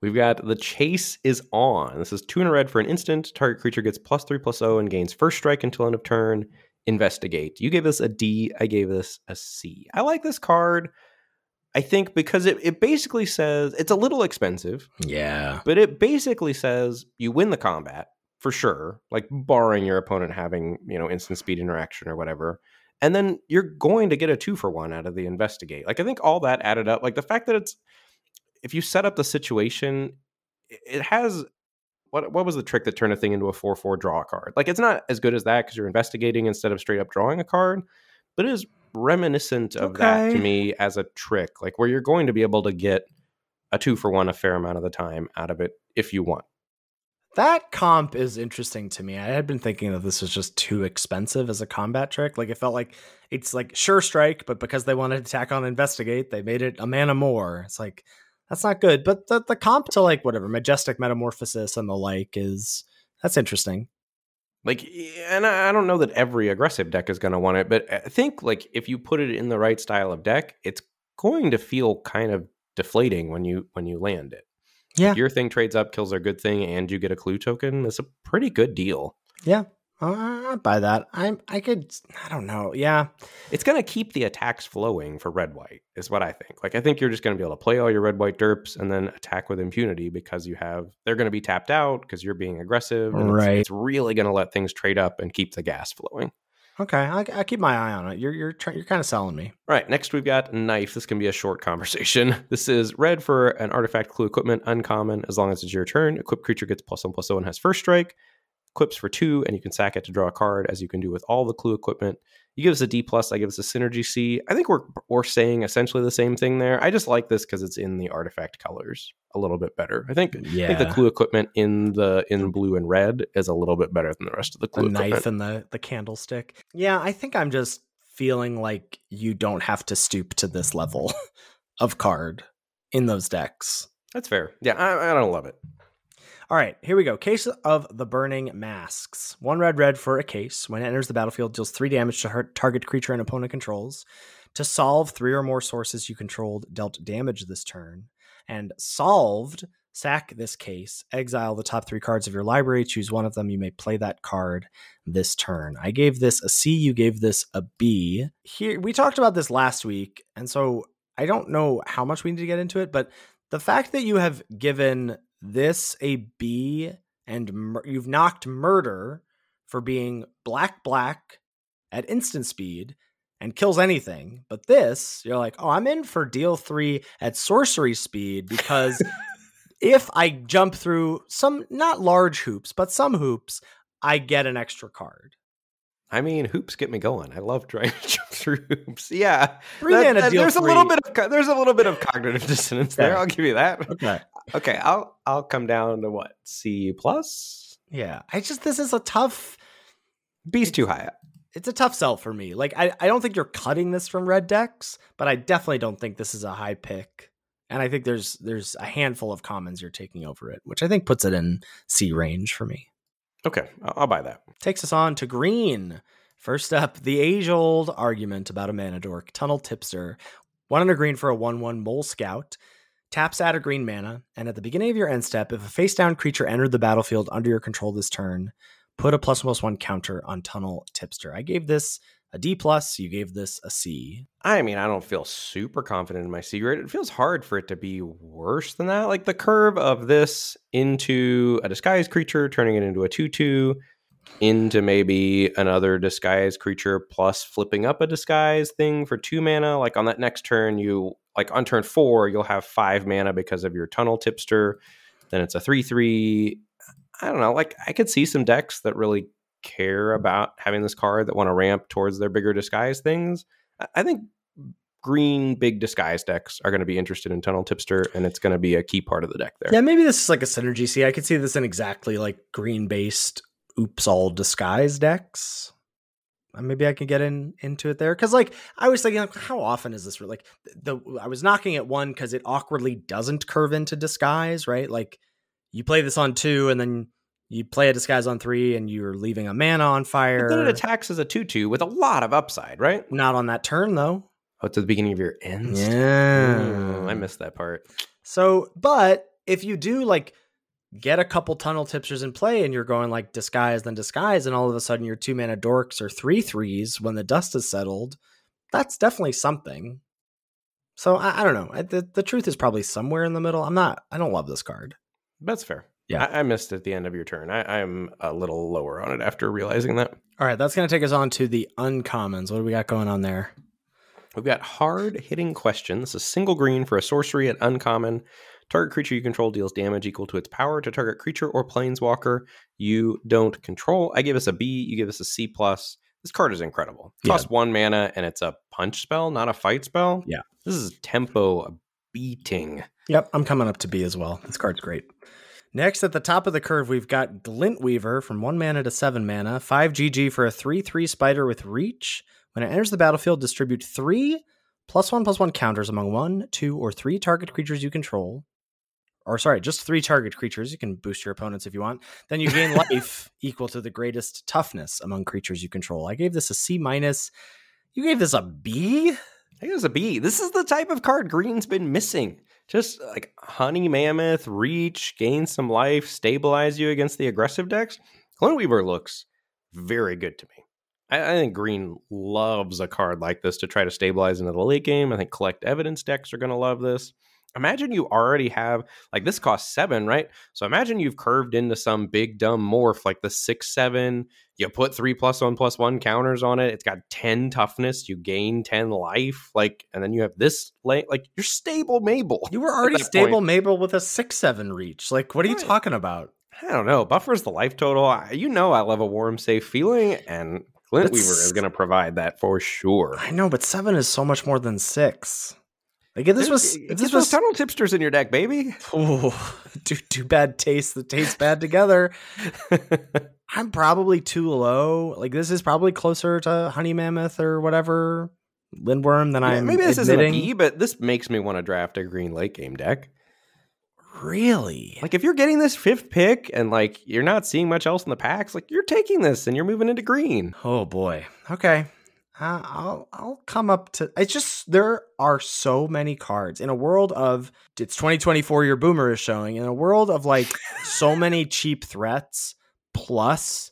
We've got the chase is on. This is two in a red for an instant. Target creature gets plus three plus zero and gains first strike until end of turn. Investigate. You gave this a D. I gave this a C. I like this card. I think because it, it basically says it's a little expensive, Yeah. but it basically says you win the combat for sure, like barring your opponent having, you know, instant speed interaction or whatever. And then you're going to get a two for one out of the investigate. Like I think all that added up, like the fact that it's if you set up the situation, it- has what what was the trick that turned a thing into a four four draw card? Like it's not as good as that because you're investigating instead of straight up drawing a card, but it is reminiscent of that to me as a trick, like where you're going to be able to get a two for one a fair amount of the time out of it if you want. That comp is interesting to me. I had been thinking that this was just too expensive as a combat trick. Like it felt like it's like sure strike, but because they wanted to tack on investigate, they made it a mana more. It's like that's not good. But the, the comp to like whatever majestic metamorphosis and the like is that's interesting. Like, and I don't know that every aggressive deck is going to want it, but I think like if you put it in the right style of deck, it's going to feel kind of deflating when you when you land it. Yeah. If your thing trades up, kills their good thing, and you get a clue token, it's a pretty good deal. Yeah. Uh, I buy that. I'm. I could. I don't know. Yeah. It's going to keep the attacks flowing for red white, is what I think. Like I think you're just going to be able to play all your red white derps and then attack with impunity because you have they're going to be tapped out because you're being aggressive. and it's- Right. It's, really going to let things trade up and keep the gas flowing. Okay. I, I keep my eye on it. You're you're you're kind of selling me. All right, next we've got knife. This can be a short conversation. This is red for an artifact clue equipment, uncommon. As long as it's your turn, equipped creature gets plus one plus and has first strike. Equips for two, and you can sack it to draw a card, as you can do with all the clue equipment. You give us a D plus. I give us a synergy C. I think we're we're saying essentially the same thing there. I just like this because it's in the artifact colors a little bit better. I think I Yeah. think the clue equipment in the in blue and red is a little bit better than the rest of the clue. the clue knife and the the candlestick. Yeah, I think I'm just feeling like you don't have to stoop to this level of card in those decks. That's fair. Yeah, I, I don't love it. All right, here we go. Case of the Burning Masks. One red, red for a case. When it enters the battlefield, deals three damage to target creature and opponent controls. To solve three or more sources you controlled dealt damage this turn. And solved, sack this case, exile the top three cards of your library, choose one of them. You may play that card this turn. I gave this a C, you gave this a B. Here we talked about this last week, and so I don't know how much we need to get into it, but the fact that you have given this a B and mur- you've knocked murder for being black black at instant speed and kills anything, but this you're like, oh, I'm in for deal three at sorcery speed because if I jump through some not large hoops, but some hoops, I get an extra card. I mean, hoops get me going. I love trying to jump through hoops. Yeah, That- that- there's three. a little bit of there's a little bit of cognitive dissonance there. I'll give you that. Okay. Okay, I'll I'll come down to what C plus. Yeah. I just this is a tough B's too high. it's a tough sell for me. Like I, I don't think you're cutting this from red decks, but I definitely don't think this is a high pick. And I think there's there's a handful of commons you're taking over it, which I think puts it in C range for me. Okay, I'll, I'll buy that. Takes us on to green. First up, the age old argument about a mana dork, Tunnel Tipster. One under green for a 1 1 Mole Scout. Taps out a green mana, and at the beginning of your end step, if a face down creature entered the battlefield under your control this turn, put a plus one plus one counter on Tunnel Tipster. I gave this a D plus, you gave this a C. I mean, I don't feel super confident in my C grade. It feels hard for it to be worse than that. Like the curve of this into a disguised creature, turning it into a 2 2, into maybe another disguised creature, plus flipping up a disguise thing for two mana. Like on that next turn, you, like on turn four, you'll have five mana because of your tunnel tipster. Then it's a 3 3. I don't know. Like I could see some decks that really care about having this card that want to ramp towards their bigger disguise things. I think green big disguise decks are going to be interested in Tunnel Tipster, and it's going to be a key part of the deck there. Yeah, maybe this is like a synergy see i could see this in exactly like green based oops all disguise decks. Uh, Maybe I could get in into it there because, like, I was thinking, like, how often is this? Like, the I was knocking at one because it awkwardly doesn't curve into disguise, right? Like, you play this on two, and then you play a disguise on three, and you're leaving a mana on fire. But then it attacks as a 2 2 with a lot of upside, right? Not on that turn though. Oh, to the beginning of your end. Yeah, Mm, I missed that part. So, but if you do like get a couple tunnel tipsters in play and you're going like disguise then disguise, and all of a sudden your two mana dorks are three threes when the dust is settled, that's definitely something. So I, I don't know. I, the, the truth is probably somewhere in the middle. I'm not. I don't love this card. That's fair. Yeah. I, I missed at the end of your turn. I, I'm a little lower on it after realizing that. All right, that's gonna take us on to the uncommons. What do we got going on there? We've got hard hitting question. This is single green for a sorcery at uncommon. Target creature you control deals damage equal to its power to target creature or planeswalker you don't control. I give us a B. You give us a C plus. This card is incredible. It Yeah. costs one mana and it's a punch spell, not a fight spell. Yeah. This is tempo beating. Yep, I'm coming up to B as well. This card's great. Next, at the top of the curve, we've got Glint Weaver from 1 mana to 7 mana, 5 GG for a 3 3 spider with reach. When it enters the battlefield, distribute 3 plus 1 plus 1 counters among 1, 2, or 3 target creatures you control. Or, sorry, just 3 target creatures. You can boost your opponents if you want. Then you gain life equal to the greatest toughness among creatures you control. I gave this a C minus. You gave this a B? I think it's a B. This is the type of card Green's been missing just like honey mammoth reach gain some life stabilize you against the aggressive decks Glint Weaver looks very good to me I, I, think green loves a card like this to try to stabilize into the late game i think collect evidence decks are going to love this imagine you already have like this costs seven, right? So imagine you've curved into some big dumb morph like the six seven. You put three plus one plus one counters on it. It's got ten toughness. You gain ten life. Like, and then you have this like like you're stable Mabel. You were already stable point. Mabel with a six seven reach. Like, what are you talking about? I don't know. Buffers the life total. You know, I love a warm, safe feeling, and Glint Weaver is going to provide that for sure. I know, but seven is so much more than six. Like if this was if this was tunnel tipsters in your deck, baby. Oh, too too bad taste that taste bad together. I'm probably too low. Like this is probably closer to Honey Mammoth or whatever Lindworm than yeah, I'm. Maybe this admitting. isn't a B, but this makes me want to draft a green late game deck. Really? Like if you're getting this fifth pick and like you're not seeing much else in the packs, like you're taking this and you're moving into green. Oh boy. Okay. Uh, I'll I'll come up to it's just there are so many cards. In a world of it's 2024 your boomer is showing. In a world of like so many cheap threats plus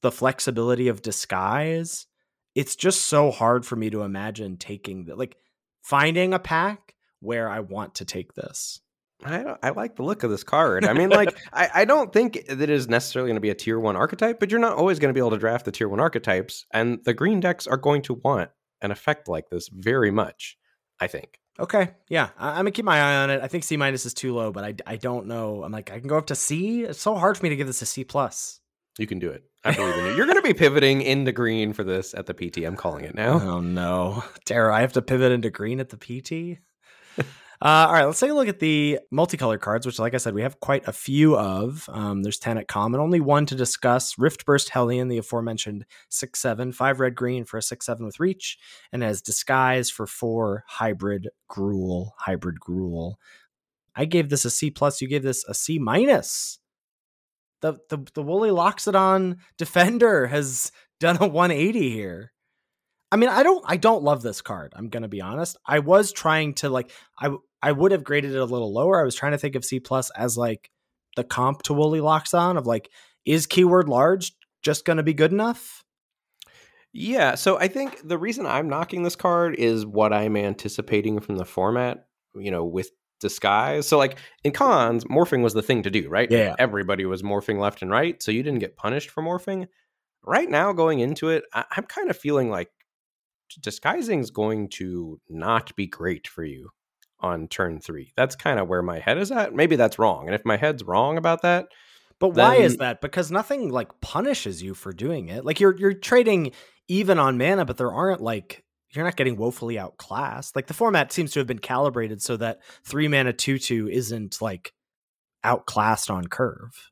the flexibility of disguise it's just so hard for me to imagine taking the like finding a pack where I want to take this I I like the look of this card. I mean, like, I, I don't think that it is necessarily going to be a tier one archetype, but you're not always going to be able to draft the tier one archetypes, and the green decks are going to want an effect like this very much. I think. Okay, yeah, I, am gonna keep my eye on it. I think C minus is too low, but I I don't know. I'm like I can go up to C. It's so hard for me to give this a C plus. You can do it. I believe in you. You're going to be pivoting into green for this at the PT. I'm calling it now. Oh no, Tara! I have to pivot into green at the PT. Uh, all right, let's take a look at the multicolor cards, which, like I said, we have quite a few of. Um, there's 10 at common, only one to discuss. Riftburst Hellion, the aforementioned 6 7, 5 red green for a 6 7 with reach, and as disguise for 4 hybrid Gruul. Hybrid Gruul. I gave this a C plus, you gave this a C minus. The, the, the Woolly Loxodon Defender has done a 180 here. I mean, I don't I don't love this card. I'm to be honest. I was trying to like I I would have graded it a little lower. I was trying to think of C plus as like the comp to Woolly Loxodon of like, is keyword large just going to be good enough? Yeah. So I think the reason I'm knocking this card is what I'm anticipating from the format, you know, with disguise. So like in Khans, morphing was the thing to do, right? Yeah. Everybody was morphing left and right. So you didn't get punished for morphing. Right now, going into it, I- I'm kind of feeling like disguising is going to not be great for you on turn three. That's kind of where my head is at. Maybe that's wrong. And if my head's wrong about that, but why is that? Because nothing like punishes you for doing it. Like you're you're trading even on mana, but there aren't like you're not getting woefully outclassed. Like the format seems to have been calibrated so that three mana two two isn't like outclassed on curve.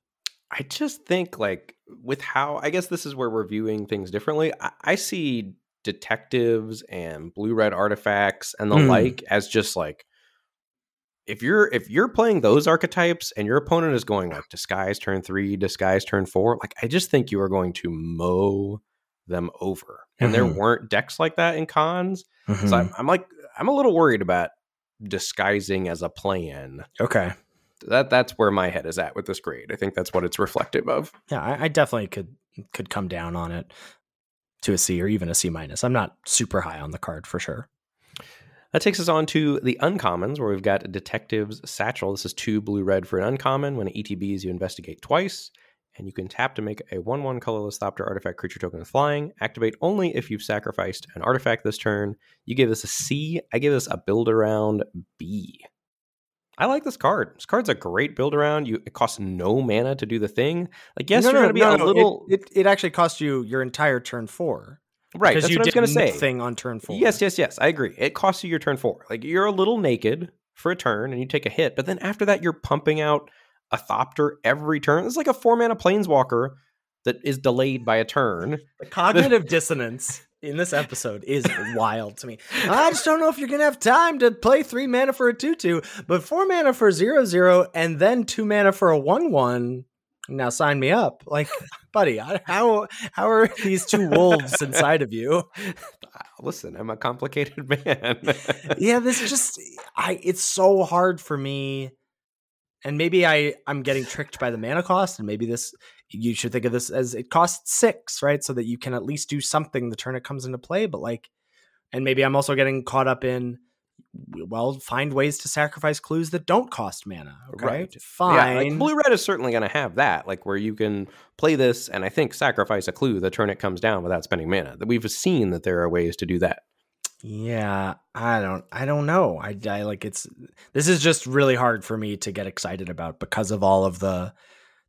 I just think like with how I guess this is where we're viewing things differently. I, I see detectives and blue red artifacts and the mm. like as just like if you're if you're playing those archetypes and your opponent is going like disguise turn three, disguise turn four, like I just think you are going to mow them over. And mm-hmm. there weren't decks like that in Khans. Mm-hmm. So I'm, I'm, like I'm a little worried about disguising as a plan. Okay. That that's where my head is at with this grade. I think that's what it's reflective of. Yeah, I, I definitely could could come down on it to a C or even a C minus. I'm not super high on the card for sure. That takes us on to the uncommons, where we've got Detective's Satchel. This is two blue red for an uncommon. When it ETBs, you investigate twice, and you can tap to make a 1 1 colorless Thopter artifact creature token with flying. Activate only if you've sacrificed an artifact this turn. You give this a C. I give this a build around B. I like this card. This card's a great build around. You it costs no mana to do the thing. Like yes, no, you're no, gonna be no, a little. It, it, it actually costs you your entire turn four. Right. That's what I was going to say. Thing on turn four. Yes, yes, yes. I agree. It costs you your turn four. Like you're a little naked for a turn and you take a hit, but then after that you're pumping out a Thopter every turn. It's like a four mana planeswalker that is delayed by a turn. The cognitive dissonance in this episode is wild to me. I just don't know if you're gonna have time to play three mana for a two-two, but four mana for zero zero, and then two mana for a one-one. Now sign me up, like, buddy. How how are these two wolves inside of you? Listen, I'm a complicated man. yeah, this just I. It's so hard for me and maybe I I'm getting tricked by the mana cost, and maybe this you should think of this as it costs six, right? So that you can at least do something the turn it comes into play. But like, and maybe I'm also getting caught up in well, find ways to sacrifice clues that don't cost mana. Okay? Right. Fine. Yeah, like blue red is certainly going to have that, like where you can play this and I think sacrifice a clue the turn it comes down without spending mana. That we've seen that there are ways to do that. Yeah, I don't I don't know. I, I like it's this is just really hard for me to get excited about because of all of the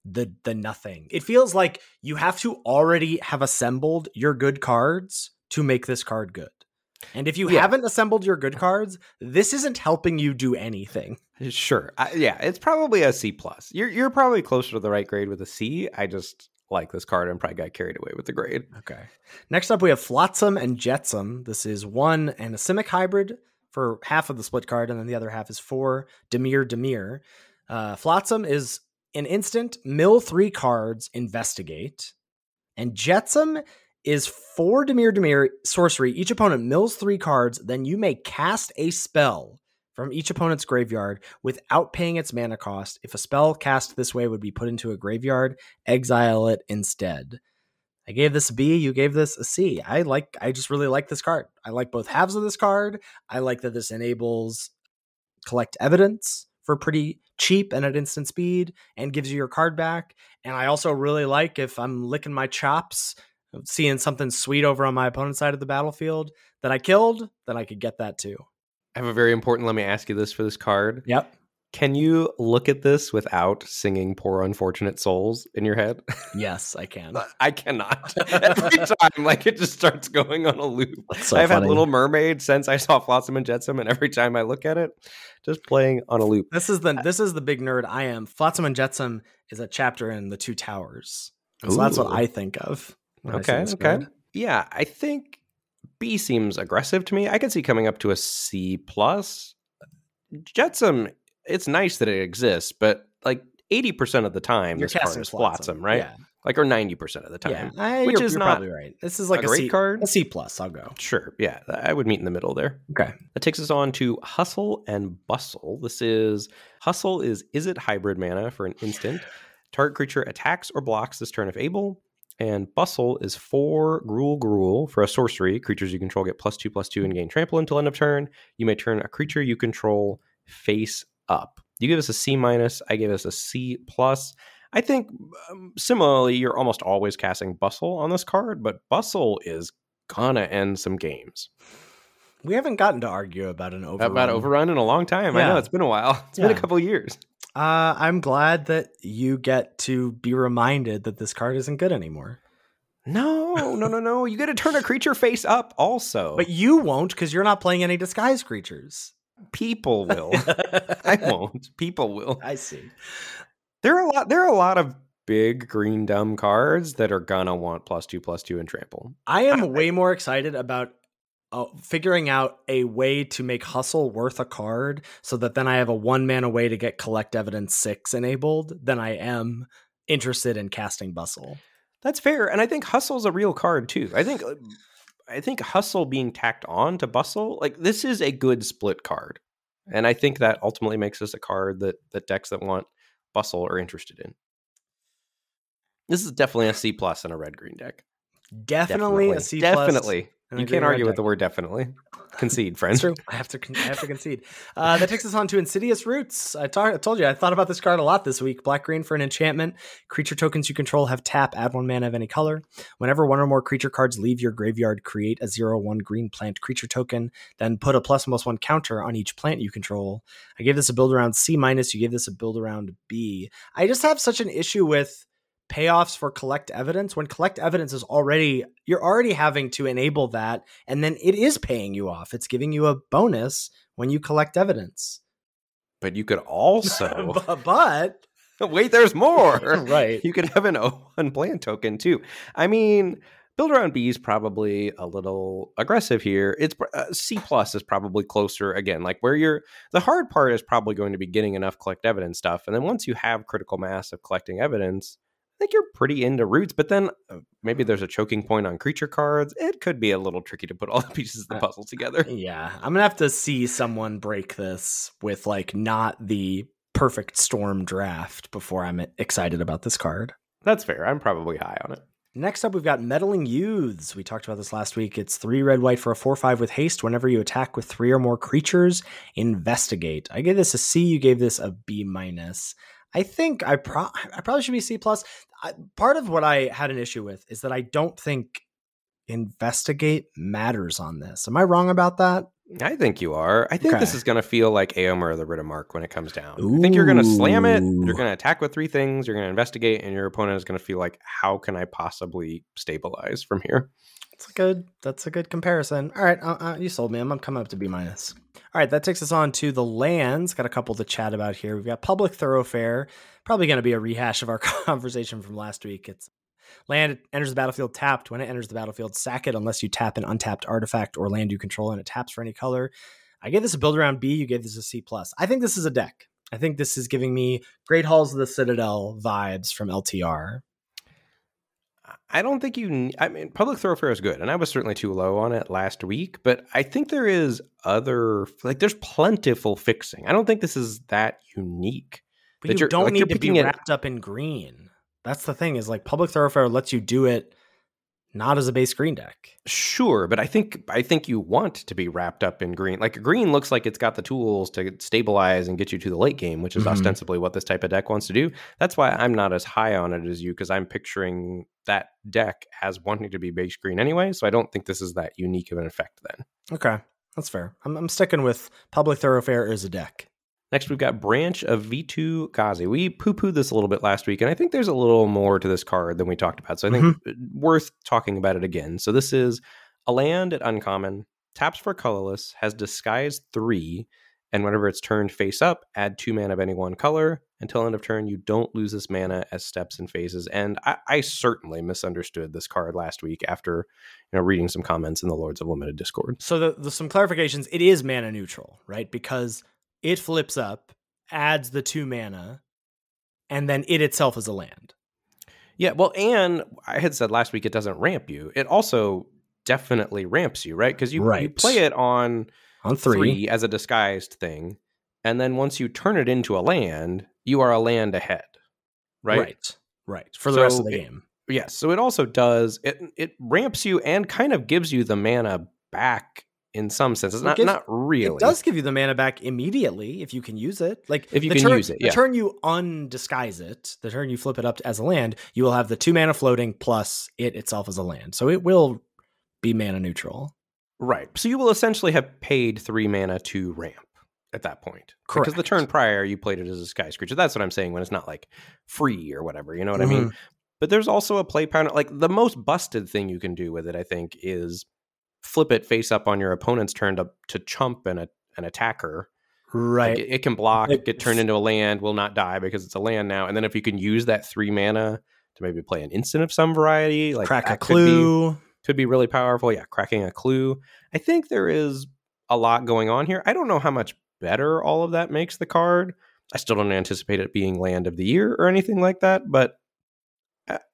the the nothing. It feels like you have to already have assembled your good cards to make this card good. And if you yeah. haven't assembled your good cards, this isn't helping you do anything. Sure. I, yeah, it's probably a C plus. You're you're probably closer to the right grade with a C. I just like this card and probably got carried away with the grade. Okay. Next up, we have Flotsam and Jetsam. This is one and a Simic hybrid for half of the split card, and then the other half is four Dimir Dimir. Uh, Flotsam is an instant, mill three cards, investigate. And Jetsam is four Dimir Dimir sorcery. Each opponent mills three cards, then you may cast a spell from each opponent's graveyard without paying its mana cost. If a spell cast this way would be put into a graveyard, exile it instead. I gave this a B, you gave this a C. I like I just really like this card. I like both halves of this card. I like that this enables collect evidence for pretty cheap and at instant speed and gives you your card back. And I also really like if I'm licking my chops, seeing something sweet over on my opponent's side of the battlefield that I killed, then I could get that too. I have a very important. Let me ask you this for this card. Yep. Can you look at this without singing "Poor Unfortunate Souls" in your head? Yes, I can. I cannot. Every time, like it just starts going on a loop. So I've funny. had Little Mermaid since I saw Flotsam and Jetsam, and every time I look at it, just playing on a loop. This is the this is the big nerd I am. Flotsam and Jetsam is a chapter in the Two Towers, so that's what I think of. Okay, okay, yeah. I think B seems aggressive to me. I can see coming up to a C plus. Jetsam, it's nice that it exists, but like eighty percent of the time, Your this card is Flotsam, right? Yeah. Like or ninety percent of the time, yeah. I, which is not probably right. This is like a a, great C, card. a C plus. I'll go. Sure, yeah, I would meet in the middle there. Okay. That takes us on to Hustle and Bustle. This is Hustle is is it hybrid mana for an instant. Target creature attacks or blocks this turn if able. And Bustle is four Gruul Gruul for a sorcery. Creatures you control get plus two plus two and gain trample until end of turn. You may turn a creature you control face up. You give us a C minus. I give us a C plus. I think um, similarly, you're almost always casting Bustle on this card, but Bustle is gonna end some games. We haven't gotten to argue about an overrun. About overrun in a long time. I know it's been a while. It's been a couple years. Uh, I'm glad that you get to be reminded that this card isn't good anymore. No, no, no, no. You got to turn a creature face up. Also, But you won't because you're not playing any disguise creatures. people will. I won't. People will. I see. There are a lot. There are a lot of big green dumb cards that are gonna want plus two, plus two, and trample. I am way more excited about uh, figuring out a way to make hustle worth a card so that then I have a one mana way to get collect evidence six enabled then I am interested in casting bustle. That's fair, and I think hustle's a real card too. I think. uh, I think hustle being tacked on to bustle, like this is a good split card, and I think that ultimately makes this a card that that decks that want bustle are interested in. This is definitely a C plus in a red green deck. Definitely, a C plus Definitely. In a You can't argue with the word definitely. Concede, friends. True. I have to. con- I have to concede. Uh, that takes us on to Insidious Roots. I, ta- I told you I thought about this card a lot this week. Black green for an enchantment. Creature tokens you control have tap. Add one mana of any color. Whenever one or more creature cards leave your graveyard, create a zero one green plant creature token. Then put a plus plus one counter on each plant you control. I gave this a build around C minus. You gave this a build around B. I just have such an issue with payoffs for collect evidence when collect evidence is already you're already having to enable that and then it is paying you off it's giving you a bonus when you collect evidence but you could also but wait. There's more. right. You could have an O1 plant token too. I mean, build around B is probably a little aggressive here. It's uh, C plus is probably closer again. Like where you're, the hard part is probably going to be getting enough collect evidence stuff, and then once you have critical mass of collecting evidence, I think you're pretty into roots. But then uh, maybe there's a choking point on creature cards. It could be a little tricky to put all the pieces of the Uh, puzzle together. Yeah, I'm gonna have to see someone break this with like not the perfect storm draft before I'm excited about this card. That's fair. I'm probably high on it. Next up, we've got Meddling Youths. We talked about this last week. It's three red white for a 4 5 with haste. Whenever you attack with three or more creatures, investigate. I gave this a C. You gave this a B minus. I think I, pro- I probably should be C plus. Part of what I had an issue with is that I don't think investigate matters on this. Am I wrong about that? I think you are. I think this is going to feel like Éomer the Riddermark when it comes down. I think you're going to slam it. You're going to attack with three things. You're going to investigate, and your opponent is going to feel like, how can I possibly stabilize from here? That's a good. That's a good comparison. All right, uh, uh, you sold me. I'm, I'm coming up to B minus. All right, that takes us on to the lands. Got a couple to chat about here. We've got public thoroughfare. Probably going to be a rehash of our conversation from last week. It's land enters the battlefield tapped. When it enters the battlefield, sack it unless you tap an untapped artifact or land you control and it taps for any color. I gave this a build around B. You gave this a C plus. I think this is a deck. I think this is giving me Great Halls of the Citadel vibes from LTR. I don't think you. I mean, public thoroughfare is good, and I was certainly too low on it last week. But I think there is other like there's plentiful fixing. I don't think this is that unique. But that you don't like, need to be picking it- wrapped up in green. That's the thing is like public thoroughfare lets you do it not as a base green deck. Sure, but I think I think you want to be wrapped up in green. Like green looks like it's got the tools to stabilize and get you to the late game, which is Mhm. ostensibly what this type of deck wants to do. That's why I'm not as high on it as you because I'm picturing that deck as wanting to be base green anyway. So I don't think this is that unique of an effect then. Okay, that's fair. I'm, I'm sticking with public thoroughfare as a deck. Next, we've got Branch of Vitu-Ghazi. We poo pooed this a little bit last week, and I think there's a little more to this card than we talked about. So I think mm-hmm. uh, worth talking about it again. So this is a land at uncommon, taps for colorless, has disguise three, and whenever it's turned face up, add two mana of any one color. Until end of turn, you don't lose this mana as steps and phases. And I, I certainly misunderstood this card last week after you know reading some comments in the Lords of Limited Discord. So the, the some clarifications. It is mana neutral, right? Because it flips up, adds the two mana, and then it itself is a land. Yeah, well, and I had said last week it doesn't ramp you. It also definitely ramps you, right? Because you, you play it on On three. three, as a disguised thing, and then once you turn it into a land, you are a land ahead, right? right, right, for the rest of the it- game. Yes. So it also does it. It ramps you and kind of gives you the mana back in some senses. Not gives- not really. It does give you the mana back immediately if you can use it. Like If you can turn, use it, The turn you undisguise it, the turn you flip it up as a land, you will have the two mana floating plus it itself as a land. So it will be mana neutral. Right. So you will essentially have paid three mana to ramp at that point. Correct. Because the turn prior, you played it as a sky creature. That's what I'm saying when it's not like free or whatever. You know what I mean? Mm-hmm. But there's also a play pattern. Like the most busted thing you can do with it, I think, is flip it face up on your opponent's turn to, to chump an, a, an attacker. Right. Like, it, it can block, Like, get turned into a land, will not die because it's a land now. And then if you can use that three mana to maybe play an instant of some variety, like Crack a that could be- clue. could be really powerful. Yeah, cracking a clue. I think there is a lot going on here. I don't know how much better all of that makes the card. I still don't anticipate it being land of the year or anything like that, but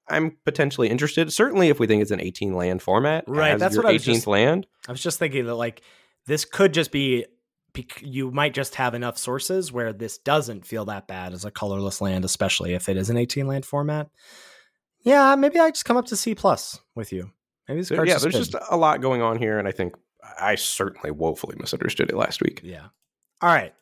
I'm potentially interested. Certainly, if we think it's an 18 land format, Right, that's what I was 18th just- land. I was just thinking that like this could just be you might just have enough sources where this doesn't feel that bad as a colorless land, especially if it is an 18 land format. Yeah, maybe I just come up to C plus with you. Maybe this card's yeah, there's good. just a lot going on here, and I think I certainly woefully misunderstood it last week. Yeah. All right.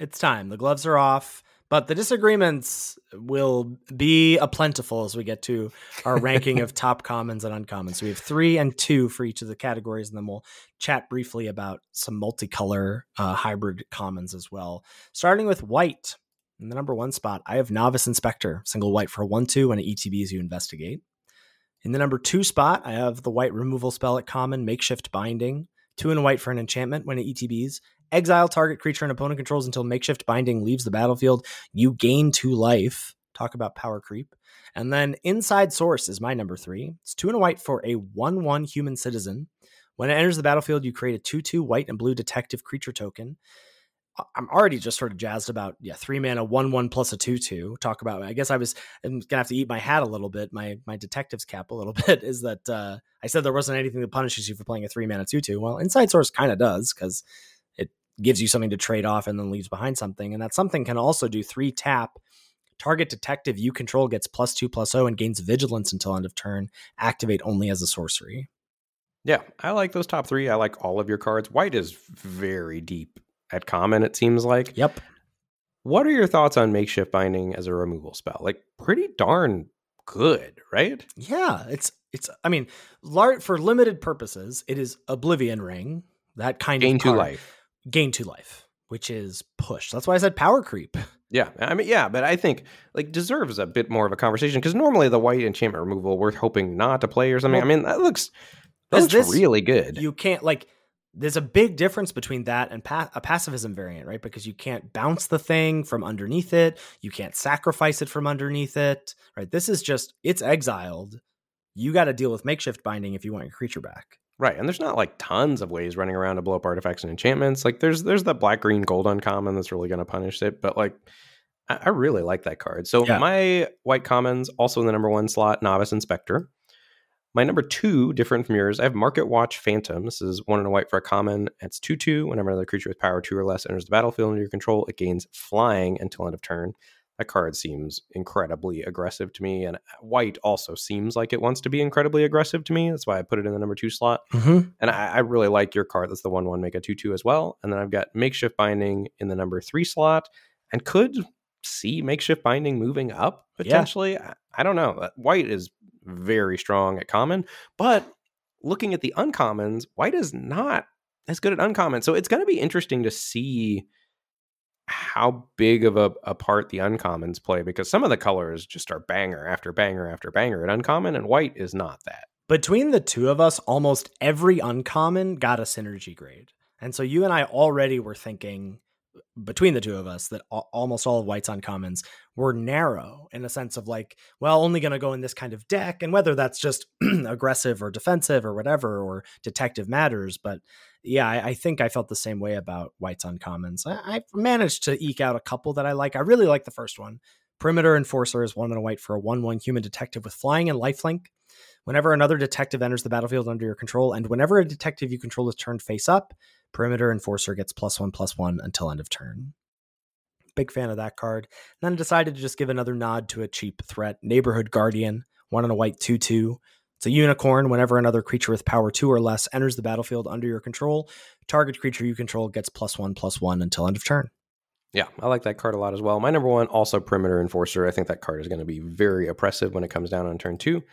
It's time. The gloves are off, but the disagreements will be a plentiful as we get to our ranking of top commons and uncommons. So we have three and two for each of the categories, and then we'll chat briefly about some multicolor uh, hybrid commons as well. Starting with white. In the number one spot, I have Novice Inspector, single white for one, two, and an ETB as you investigate. In the number two spot, I have the white removal spell at common, Makeshift Binding. Two and white for an enchantment when it ETBs. Exile target creature an opponent controls until makeshift binding leaves the battlefield. You gain two life. Talk about power creep. And then Inside Source is my number three. It's two and a white for a 1 1 human citizen. When it enters the battlefield, you create a 2 2 white and blue detective creature token. I'm already just sort of jazzed about yeah three mana one one plus a two two. Talk about I guess I was I'm gonna have to eat my hat a little bit my my detective's cap a little bit is that uh, I said there wasn't anything that punishes you for playing a three mana two two. Well, Inside Source kind of does because gives you something to trade off and then leaves behind something, and that something can also do three tap. Target detective you control gets plus two plus zero and gains vigilance until end of turn. Activate only as a sorcery. Yeah, I like those top three. I like all of your cards. White is very deep at common, it seems like. Yep. What are your thoughts on makeshift binding as a removal spell? Like pretty darn good, right? Yeah, it's it's I mean, lar- for limited purposes, it is Oblivion Ring, that kind Gain of card. life. Gain two life, which is push. That's why I said power creep. Yeah, I mean, yeah, but I think like deserves a bit more of a conversation because normally the white enchantment removal we're hoping not to play or something. Well, I mean, that looks that looks this- really good. You can't like there's a big difference between that and pa- a pacifism variant, right? Because you can't bounce the thing from underneath it, you can't sacrifice it from underneath it, right? This is just it's exiled. You got to deal with makeshift binding if you want your creature back. Right, and there's not like tons of ways running around to blow up artifacts and enchantments. Like there's there's the black green gold uncommon that's really going to punish it, but like I, I really like that card. So Yeah. my white commons also in the number one slot, novice inspector. My number two, different from yours, I have Market Watch Phantom. This is one and a white for a common. It's two two. Whenever another creature with power two or less enters the battlefield under your control, it gains flying until end of turn. That card seems incredibly aggressive to me, and white also seems like it wants to be incredibly aggressive to me. That's why I put it in the number two slot. Mm-hmm. And I, I really like your card. That's the one one make a two two as well. And then I've got makeshift binding in the number three slot, and could see makeshift binding moving up potentially. I, I don't know. Uh, White is very strong at common, but looking at the uncommons, white is not as good at uncommon. So it's going to be interesting to see how big of a, a part the uncommons play because some of the colors just are banger after banger after banger at uncommon, and white is not that. Between the two of us, almost every uncommon got a synergy grade. And so you and I already were thinking between the two of us that al- almost all of White's uncommons were narrow in a sense of like, well, only going to go in this kind of deck. And whether that's just aggressive or defensive or whatever, or detective matters. But yeah, I, I think I felt the same way about White's uncommons. I, I managed to eke out a couple that I like. I really like the first one. Perimeter Enforcer is one and a white for a 1 1 human detective with flying and lifelink. Whenever another detective enters the battlefield under your control, and whenever a detective you control is turned face up, Perimeter Enforcer gets plus one plus one until end of turn. Big fan of that card. And then decided to just give another nod to a cheap threat Neighborhood Guardian, one and a white 2 2. It's a unicorn. Whenever another creature with power two or less enters the battlefield under your control, target creature you control gets plus one plus one until end of turn. Yeah, I like that card a lot as well. My number one, also Perimeter Enforcer. I think that card is going to be very oppressive when it comes down on turn two.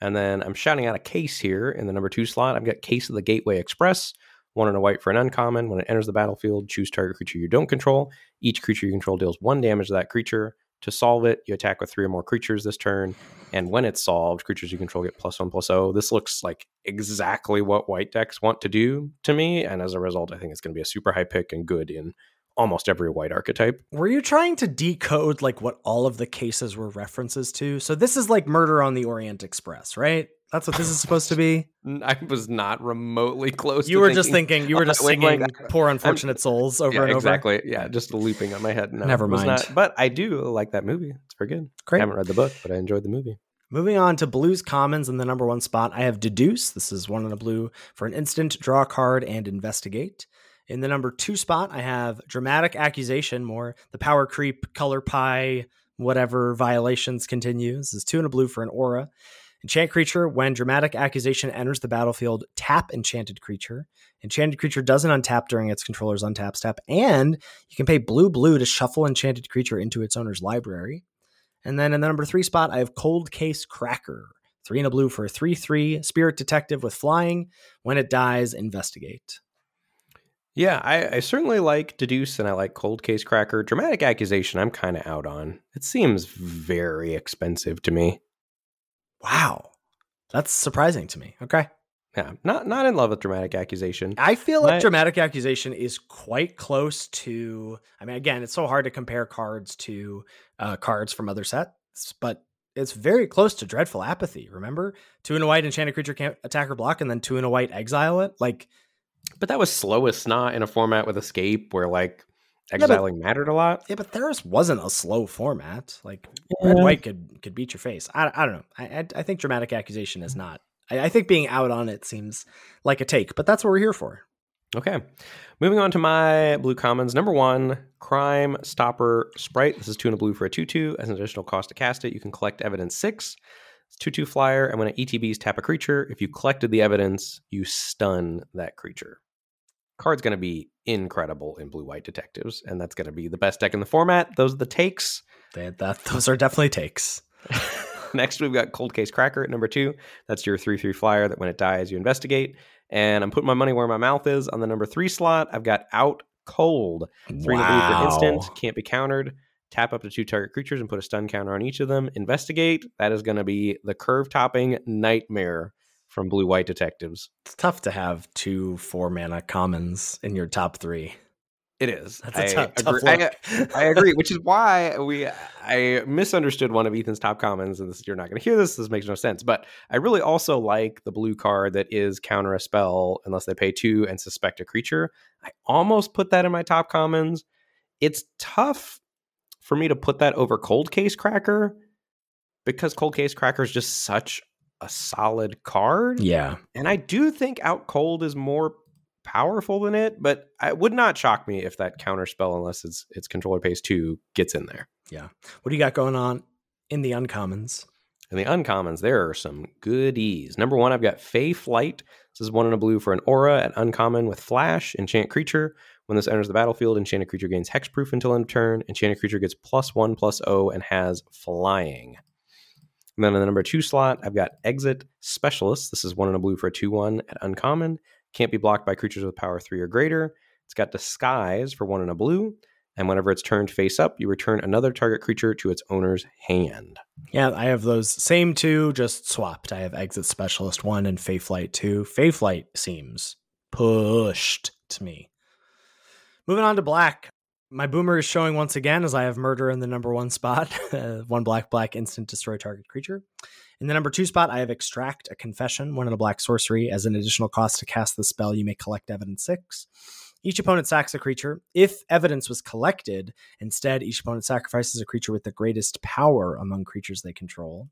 And then I'm shouting out a case here in the number two slot. I've got Case of the Gateway Express, one and a white for an uncommon. When it enters the battlefield, choose target creature you don't control. Each creature you control deals one damage to that creature. To solve it, you attack with three or more creatures this turn. And when it's solved, creatures you control get plus one plus oh. This looks like exactly what white decks want to do to me. And as a result, I think it's going to be a super high pick and good in almost every white archetype. Were you trying to decode like what all of the cases were references to? So this is like Murder on the Orient Express, right? That's what this is supposed to be. I was not remotely close. You to were just thinking. You were just like- singing like- "Poor Unfortunate Souls" over yeah, and over. exactly. Yeah, just looping on my head. No, Never mind. Not, but I do like that movie. It's very good. Great. I Great. haven't read the book, but I enjoyed the movie. Moving on to Blues Commons in the number one spot, I have Deduce. This is one in a blue for an instant, draw a card, and investigate. In the number two spot, I have Dramatic Accusation, more the power creep, color pie, whatever violations continues. This is two in a blue for an aura. Enchant creature, when dramatic accusation enters the battlefield, tap enchanted creature. Enchanted creature doesn't untap during its controller's untap step, and you can pay blue blue to shuffle enchanted creature into its owner's library. And then in the number three spot, I have Cold Case Cracker. Three in a blue for a 3 3 spirit detective with flying. When it dies, investigate. Yeah, I, I certainly like Deduce and I like Cold Case Cracker. Dramatic Accusation, I'm kind of out on. It seems very expensive to me. Wow. That's surprising to me. Okay. Yeah, not not in love with dramatic accusation. I feel like dramatic accusation is quite close to. I mean, again, it's so hard to compare cards to uh, cards from other sets, but it's very close to dreadful apathy. Remember, two and a white enchanted creature can't attack or block, and then two and a white exile it. Like, But that was slowest not in a format with escape where like but- exiling mattered a lot. yeah, but Theros wasn't a slow format. Like, red Yeah. white could could beat your face. I, I don't know. I, I I think dramatic accusation is not. I, I think being out on it seems like a take, but that's what we're here for. Okay. Moving on to my blue commons. Number one, Crime Stopper Sprite. This is two and a blue for a 2 2. As an additional cost to cast it, you can collect evidence six. It's 2 2 flyer. And when it ETBs tap a creature, if you collected the evidence, you stun that creature. Card's going to be incredible in blue white detectives, and that's going to be the best deck in the format. Those are the takes. They, that those are definitely takes. Next, we've got Cold Case Cracker at number two. That's your 3 3 flyer that when it dies, you investigate. And I'm putting my money where my mouth is. On the number three slot, I've got Out Cold. Three a blue for instant, can't be countered. Tap up to two target creatures and put a stun counter on each of them. Investigate. That is going to be the curve topping nightmare from Blue White Detectives. It's tough to have two four mana commons in your top three. It is. That's a I tough, tough agree- I- I agree, which is why we I misunderstood one of Ethan's top commons, and this you're not going to hear this. This makes no sense, but I really also like the blue card that is counter a spell unless they pay two and suspect a creature. I almost put that in my top commons. It's tough for me to put that over Cold Case Cracker because Cold Case Cracker is just such a solid card. yeah, And I do think Out Cold is more powerful than it, but it would not shock me if that counter spell, unless it's its controller pays two, gets in there. Yeah. What do you got going on in the uncommons? In the uncommons, there are some goodies. Number one, I've got Fae Flight. This is one in a blue for an aura at uncommon with flash, enchant creature. When this enters the battlefield, enchanted creature gains hexproof until end of turn. Enchanted creature gets plus one plus O and has flying. And then in the number two slot, I've got Exit Specialist. This is one in a blue for a 2 1 at uncommon. Can't be blocked by creatures with power three or greater. It's got Disguise for one in a blue. And whenever it's turned face up, you return another target creature to its owner's hand. Yeah, I have those same two, just swapped. I have Exit Specialist 1 and Fae Flight 2. Fae Flight seems pushed to me. Moving on to black. My boomer is showing once again as I have murder in the number one spot. one black, black, instant destroy target creature. In the number two spot, I have extract a confession, one in a black sorcery. As an additional cost to cast the spell, you may collect evidence six. Each opponent sacks a creature. If evidence was collected, instead, each opponent sacrifices a creature with the greatest power among creatures they control.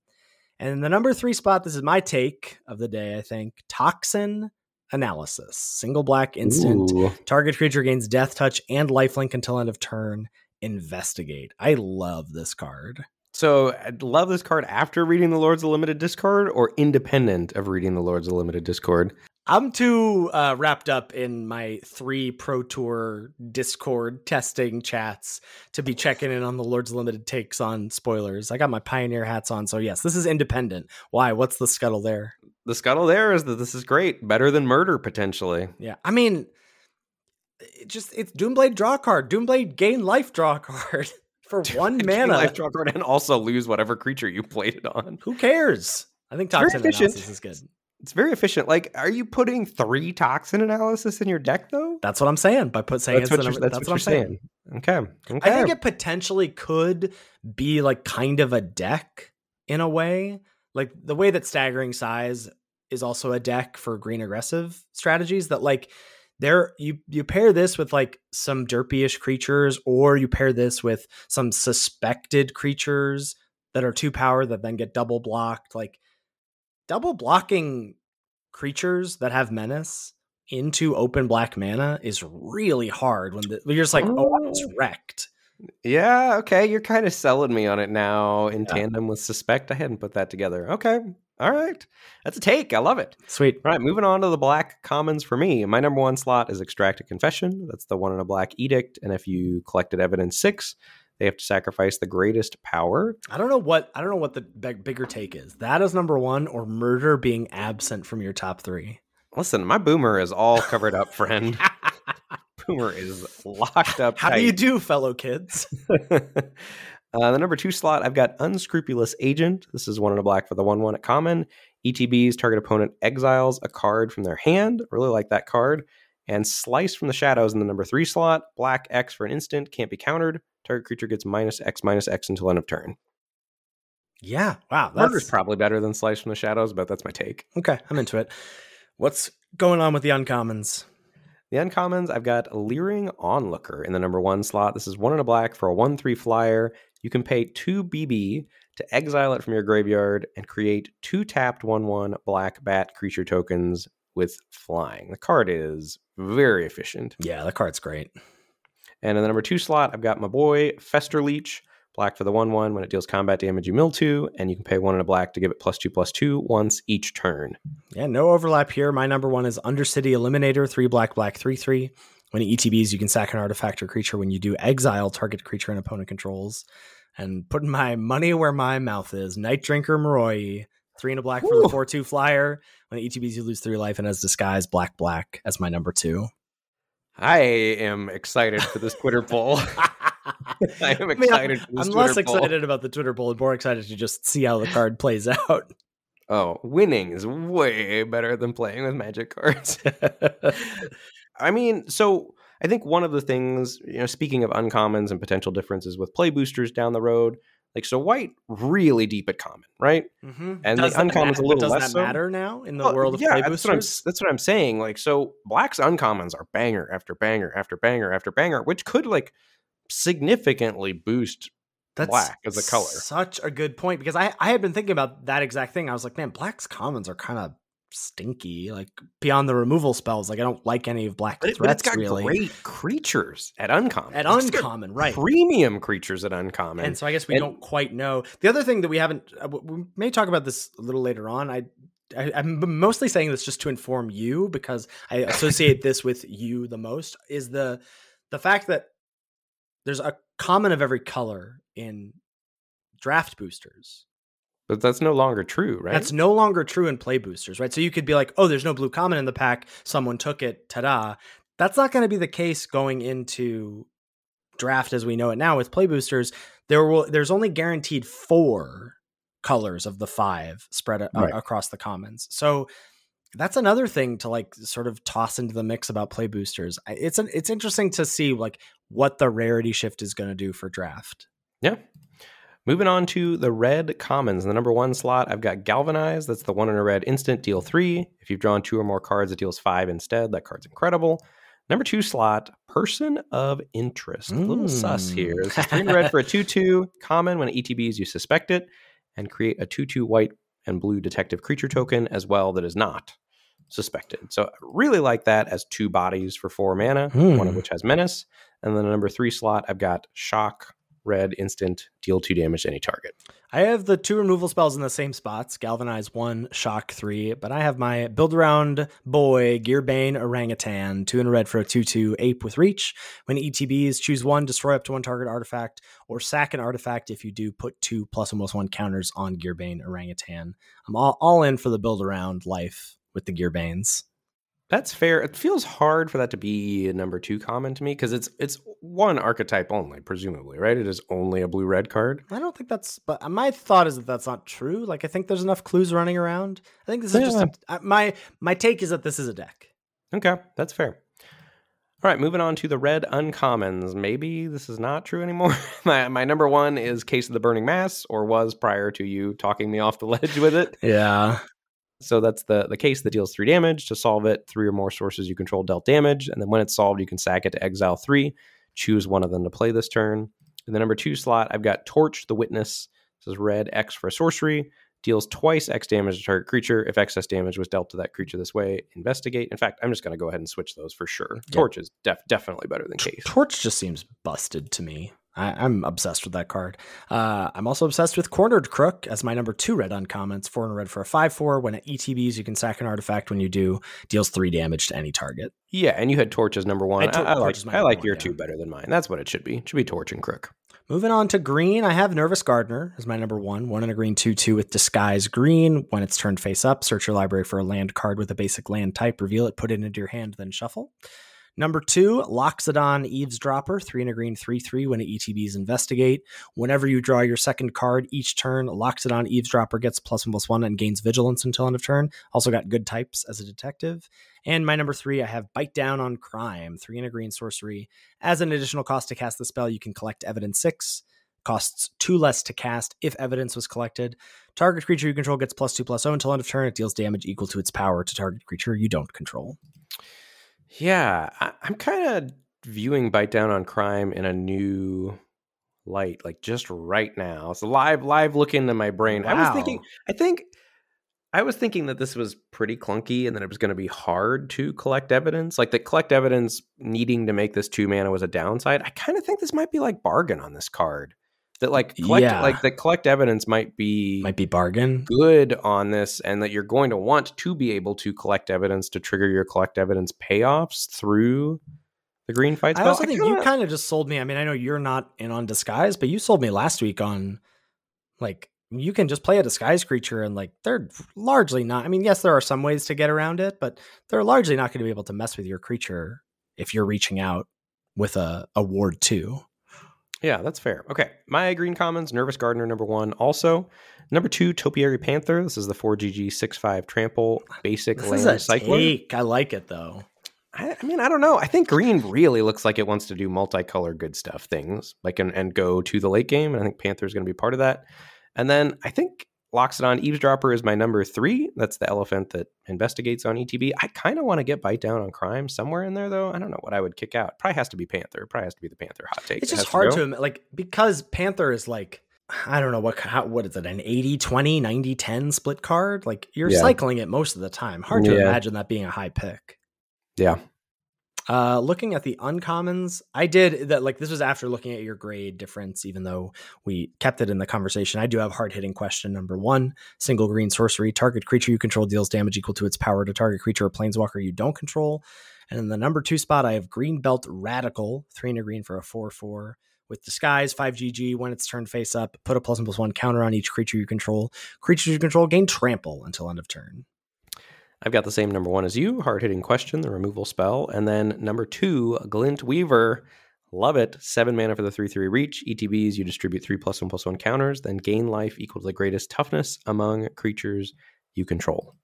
And in the number three spot, this is my take of the day, I think Toxin Analysis. Single black instant. Ooh. Target creature gains death touch and lifelink until end of turn. Investigate. I love this card. So I'd love this card after reading the Lords of Limited Discord or independent of reading the Lords of Limited Discord. I'm too uh, wrapped up in my three Pro Tour Discord testing chats to be checking in on the Lords Limited takes on spoilers. I got my Pioneer hats on, so yes, this is independent. Why? What's the scuttle there? The scuttle there is that this is great, better than murder potentially. Yeah, I mean, it just it's Doomblade draw card. Doomblade gain life draw card for one mana. life draw card and also lose whatever creature you played it on. Who cares? I think Toxin. Analysis is good. It's very efficient. Like, are you putting three toxin analysis in your deck though? That's what I'm saying by put saying That's it's what you're, that's That's, what what, I'm saying. saying. Okay. Okay. I think it potentially could be like kind of a deck in a way. Like the way that staggering size is also a deck for green aggressive strategies that like there you you pair this with like some derpy-ish creatures or you pair this with some suspected creatures that are two power that then get double blocked like double blocking creatures that have menace into open black mana is really hard when, the, when you're just like oh I was Oh. wrecked Yeah, okay. You're kind of selling me on it now in Yeah. tandem with Suspect. I hadn't put that together. Okay. All right. That's a take. I love it. sweet All right, moving on to the black commons for me. My number one slot is Extract a Confession. That's the one in a black edict. And if you collected evidence six, they have to sacrifice the greatest power. I don't know what I don't know what the big, bigger take is. That is number one, or murder being absent from your top three. Listen, my boomer is all covered up, friend. boomer is locked up. How do you do, fellow kids? uh, the number two slot, I've got Unscrupulous Agent. This is one in a black for the 1 1 at common. ETBs, target opponent exiles a card from their hand. Really like that card. And Slice from the Shadows in the number three slot. Black X for an instant, can't be countered. Target creature gets minus X minus X until end of turn. Yeah, wow. Murder's That's probably better than Slice from the Shadows, but that's my take. okay. I'm into it. What's going on with the uncommons? The uncommons, I've got Leering Onlooker in the number one slot. This is one in a black for a 1 3 flyer. You can pay two BB to exile it from your graveyard and create two tapped 1 1 black bat creature tokens with flying. The card is very efficient. Yeah, the card's great. And in the number two slot, I've got my boy Festerleech. Black for the 1 1. When it deals combat damage, you mill two, and you can pay one in a black to give it plus two plus two once each turn. Yeah, no overlap here. My number one is Undercity Eliminator, three black, black, three, three. When it ETBs, you can sack an artifact or creature when you do exile target creature and opponent controls. And putting my money where my mouth is, Night Drinker Moroii, three and a black for the 4 2 flyer. When it ETBs, you lose three life, and as disguise, black, black as my number two. I am excited for this Twitter poll. I am I excited I'm Twitter less poll. excited about the Twitter poll and more excited to just see how the card plays out. Oh, winning is way better than playing with magic cards. I mean, so I think one of the things, you know, speaking of uncommons and potential differences with play boosters down the road, like so white really deep at common, right? mm-hmm. And the uncommon's a little does less Does that so. matter now in the Well, world of yeah, play that's what, I'm, boosters? that's what I'm saying. Like, so black's uncommons are banger after banger after banger after banger, which could like significantly boost That's black as a color. Such a good point because I I had been thinking about that exact thing. I was like, man, black's commons are kind of stinky. Like beyond the removal spells, like I don't like any of black But, threats has got really. great creatures at uncommon. At It's uncommon, right? Premium creatures at uncommon. and so I guess we and- don't quite know. The other thing that we haven't, uh, we may talk about this a little later on. I, I I'm mostly saying this just to inform you because I associate this with you the most. Is the the fact that there's a common of every color in draft boosters. but that's no longer true, right? That's no longer true in play boosters, right? So you could be like, oh, there's no blue common in the pack. Someone took it. Ta da. That's not going to be the case going into draft as we know it now with play boosters. There will there's only guaranteed four colors of the five spread a- Right. across the commons. So that's another thing to like sort of toss into the mix about play boosters. It's an, it's interesting to see like what the rarity shift is going to do for draft. Yeah. Moving on to the red commons. In the number one slot, I've got Galvanize. That's the one in a red instant, deal three. If you've drawn two or more cards, it deals five instead. That card's incredible. Number two slot, Person of Interest. A little sus Mm. here. This is three red for a 2 2. Common when it ETBs, you suspect it. And create a 2 2 white and blue detective creature token as well that is not suspected. So I really like that as two bodies for four mana, one of Hmm. which has menace. And then the number three slot, I've got Shock, red, instant, deal two damage to any target. I have the two removal spells in the same spots Galvanize 1, Shock 3, but I have my build around boy, Gearbane Orangutan, 2 in red for a 2 2 ape with reach. When ETBs, choose one, destroy up to one target artifact, or sack an artifact if you do put two plus almost one counters on Gearbane Orangutan. I'm all, all in for the build around life with the Gearbanes. That's fair. It feels hard for that to be a number two common to me because it's it's one archetype only, presumably, right? It is only a blue red card. I don't think that's, but my thought is that that's not true. Like, I think there's enough clues running around. I think this is just Yeah. a, I- my my take is that this is a deck. Okay, that's fair. All right, moving on to the red uncommons. Maybe this is not true anymore. my my number one is Case of the Burning Masks, or was prior to you talking me off the ledge with it. Yeah. So that's the the case that deals three damage. To solve it, three or more sources you control dealt damage, and then when it's solved, you can sack it to exile three. Choose one of them to play this turn. In the number two slot, I've got Torch the Witness. This is red X for a sorcery. Deals twice X damage to target creature. If excess damage was dealt to that creature this way, investigate. In fact, I'm just going to go ahead and switch those for sure. Yeah. Torch is def- definitely better than case. Torch just seems busted to me. I, I'm obsessed with that card. Uh, I'm also obsessed with Cornered Crook as my number two red uncommons. Four and a red for a 5 4. When at ETBs, you can sack an artifact. When you do, deals three damage to any target. Yeah, and you had Torch as number one. I I, I like I like one, your yeah. two better than mine. That's what it should be. It should be Torch and Crook. Moving on to green, I have Nervous Gardener as my number one. One in a green 2 2 with Disguise Green. When it's turned face up, search your library for a land card with a basic land type, reveal it, put it into your hand, then shuffle. Number two, Loxodon Eavesdropper, three and a green, three three. When ETBs investigate, whenever you draw your second card each turn, Loxodon Eavesdropper gets plus one plus one and gains vigilance until end of turn. Also got good types as a detective. And my number three, I have Bite Down on Crime, three and a green sorcery. As an additional cost to cast the spell, you can collect evidence six. Costs two less to cast if evidence was collected. Target creature you control gets plus two plus zero until end of turn. It deals damage equal to its power to target creature you don't control. Yeah, I, I'm kind of viewing Bite Down on Crime in a new light, like just right now. It's live, live look into my brain. I was thinking, I think, I was thinking that this was pretty clunky and that it was going to be hard to collect evidence. Like the collect evidence needing to make this two mana was a downside. I kind of think this might be like bargain on this card. That like collect, Yeah. like the collect evidence might be Might be bargain. good on this and that you're going to want to be able to collect evidence to trigger your collect evidence payoffs through the green fight I also think you kinda- kind of just sold me. I mean, I know you're not in on disguise, but you sold me last week on like you can just play a disguise creature and like they're largely not. I mean, yes, there are some ways to get around it, but they're largely not going to be able to mess with your creature if you're reaching out with a, a ward two. Yeah, that's fair. Okay. Maya Green Commons, Nervous Gardener number one. Also, number two, Topiary Panther. This is the 4GG 6-5 trample basic This land is a cycler. take. I like it though. I, I mean, I don't know. I think green really looks like it wants to do multicolor good stuff things, like and, and go to the late game. And I think Panther is going to be part of that. And then I think Loxodon Eavesdropper is my number three. That's the elephant that investigates on ETB. I kind of want to get Bite Down on Crime somewhere in there, though. I don't know what I would kick out. Probably has to be Panther. Probably has to be the Panther hot take. It's just hard to im- like because Panther is like I don't know what how, what is it an 80 20 90 10 split card like you're Yeah. cycling it most of the time hard to Yeah. imagine that being a high pick Yeah. Uh looking at the uncommons I did that like this was after looking at your grade difference even though we kept it in the conversation. I do have hard hitting question number 1 single green sorcery target creature you control deals damage equal to its power to target creature or planeswalker you don't control. And in the number 2 spot I have Greenbelt Radical 3 and a green for a 4 4 with disguise 5gg when it's turned face up put a plus one plus one counter on each creature you control. Creatures you control gain trample until end of turn I've got the same number one as you, hard hitting question, the removal spell. And then number two, Glint Weaver. Love it. Seven mana for the 3 3 reach. ETBs, you distribute three plus one plus one counters, then gain life equal to the greatest toughness among creatures you control.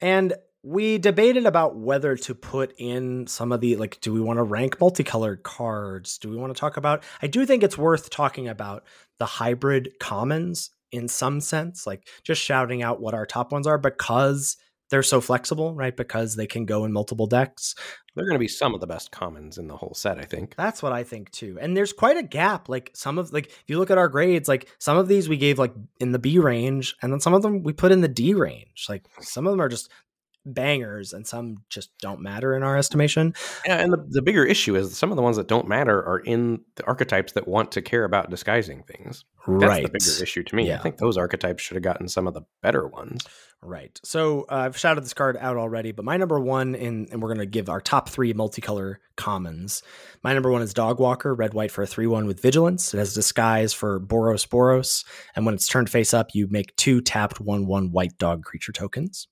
and we debated about whether to put in some of the like do we want to rank multicolored cards do we want to talk about i do think it's worth talking about the hybrid commons in some sense like just shouting out what our top ones are because they're so flexible right because they can go in multiple decks They're going to be some of the best commons in the whole set, I think. That's what I think too. And there's quite a gap. Like some of like if you look at our grades, like some of these we gave like in the B range, and then some of them we put in the D range. Like some of them are just bangers and some just don't matter in our estimation. Yeah, and the, the bigger issue is some of the ones that don't matter are in the archetypes that want to care about disguising things. That's right. the bigger issue to me. I think those archetypes should have gotten some of the better ones. Right. So uh, I've shouted this card out already, but my number one in, and we're going to give our top three multicolor commons. My number one is Dog Walker, red white for a 3 1 with vigilance. It has disguise for Boros Boros. And when it's turned face up, you make two tapped 1 1 white dog creature tokens.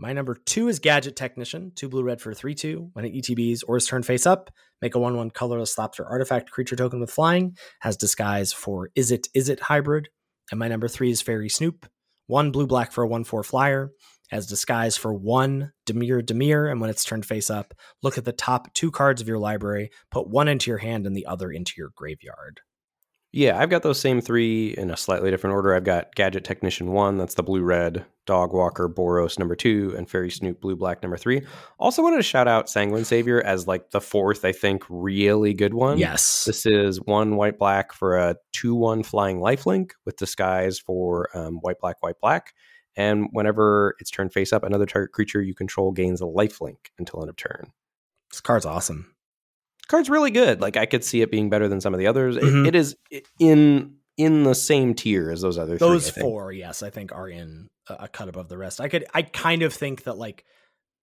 My number two is Gadget Technician, two blue red for a 3 2. When it ETBs or is turned face up, make a 1 1 colorless Thopter artifact creature token with flying. Has disguise for Izzet, Is It hybrid. And my number three is Faerie Snoop, one blue black for a 1 4 flyer. Has disguise for one Dimir Dimir. And when it's turned face up, look at the top two cards of your library, put one into your hand and the other into your graveyard. Yeah, I've got those same three in a slightly different order. I've got Gadget Technician 1, that's the blue red, Dog Walker, Boros number 2, and Faerie Snoop blue black number 3. Also wanted to shout out Sanguine Savior as like the fourth, I think, really good one. yes. This is one white black for a 2 1 flying lifelink with disguise for um, white black, white black. And whenever it's turned face up, another target creature you control gains a lifelink until end of turn. this card's awesome. Card's really good. Like I could see it being better than some of the others. It- Mhm. it is in in the same tier as those other three, Those think. four, yes, I think are in a, a cut above the rest. I could, I kind of think that like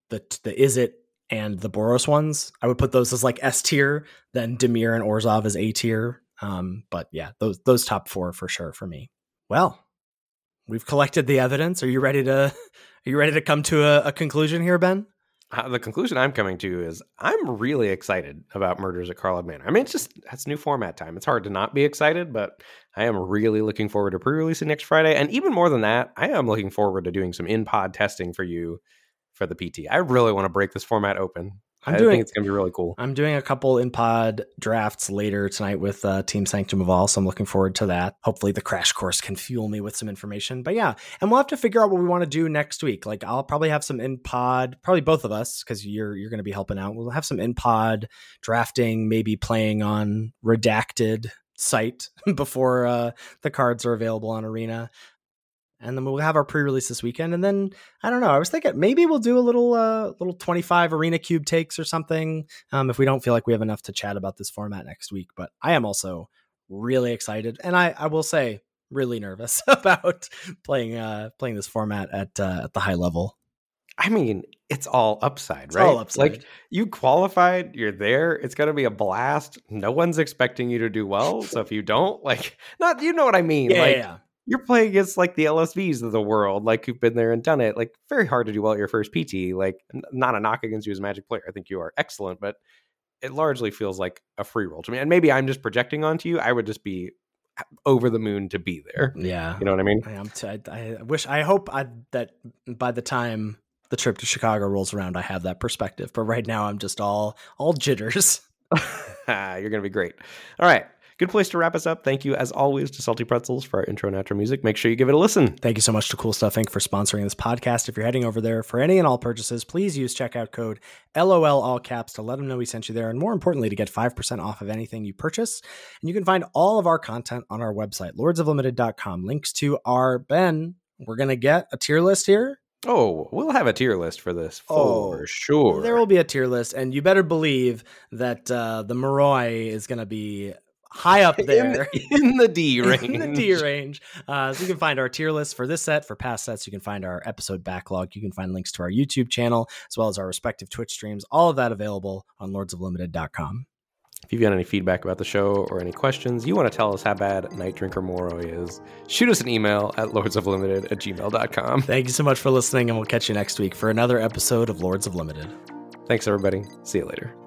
the the Izzet and the Boros ones, I would put those as like S tier. Then Dimir and Orzhov as A tier. Um, but yeah, those those top four for sure for me. Well, we've collected the evidence. Are you ready to? Are you ready to come to a, a conclusion here, Ben? Uh, the conclusion I'm coming to is I'm really excited about Murders at Karlov Manor. I mean, it's just that's new format time. It's hard to not be excited, but I am really looking forward to pre-releasing next Friday, and even more than that, I am looking forward to doing some in-pod testing for you for the PT. I really want to break this format open. I'm I doing- think it's gonna be really cool. I'm doing a couple in pod drafts later tonight with uh, Team Sanctum of All, so I'm looking forward to that. Hopefully, the crash course can fuel me with some information. But yeah, and we'll have to figure out what we want to do next week. Like, I'll probably have some in pod, probably both of us, because you're you're going to be helping out. We'll have some in pod drafting, maybe playing on redacted site before uh, the cards are available on Arena. And then we'll have our pre-release this weekend, and then I don't know. I was thinking maybe we'll do a little, uh, little twenty-five arena cube takes or something. Um, if we don't feel like we have enough to chat about this format next week, but I am also really excited, and I, I will say, really nervous about playing, uh, playing this format at uh, at the high level. I mean, it's all upside, It's right? all upside. Like you qualified, you're there. It's gonna be a blast. No one's expecting you to do well, so if you don't, like, not you know what I mean? yeah, like, yeah, you're playing against like the LSVs of the world, like who've been there and done it. Like very hard to do well at your first PT. Like not a knock against you as a Magic player. I think you are excellent, but it largely feels like a free roll to me. And maybe I'm just projecting onto you. I would just be over the moon to be there. yeah. You know what I mean? I am. T- I, I wish. I hope I, that by the time the trip to Chicago rolls around, I have that perspective. But right now, I'm just all all jitters. You're gonna be great. All right. Good place to wrap us up. Thank you, as always, to Salty Pretzels for our intro and outro music. Make sure you give it a listen. Thank you so much to Cool Stuff Inc. for sponsoring this podcast. If you're heading over there for any and all purchases, please use checkout code LOL all caps to let them know we sent you there. And more importantly, to get 5% off of anything you purchase. And you can find all of our content on our website, lordsoflimited.com. Links to our Ben. We're going to get a tier list here. Oh, we'll have a tier list for this for Oh, sure. There will be a tier list. And you better believe that uh, the Moroii is going to be high up there. in, in the D range. in the D range. Uh, so you can find our tier list for this set, for past sets. You can find our episode backlog. You can find links to our YouTube channel, as well as our respective Twitch streams. All of that available on lordsoflimited.com. If you've got any feedback about the show or any questions, you want to tell us how bad Night Drinker Moro is, shoot us an email at lordsoflimited at gmail.com. Thank you so much for listening, and we'll catch you next week for another episode of Lords of Limited. Thanks, everybody. See you later.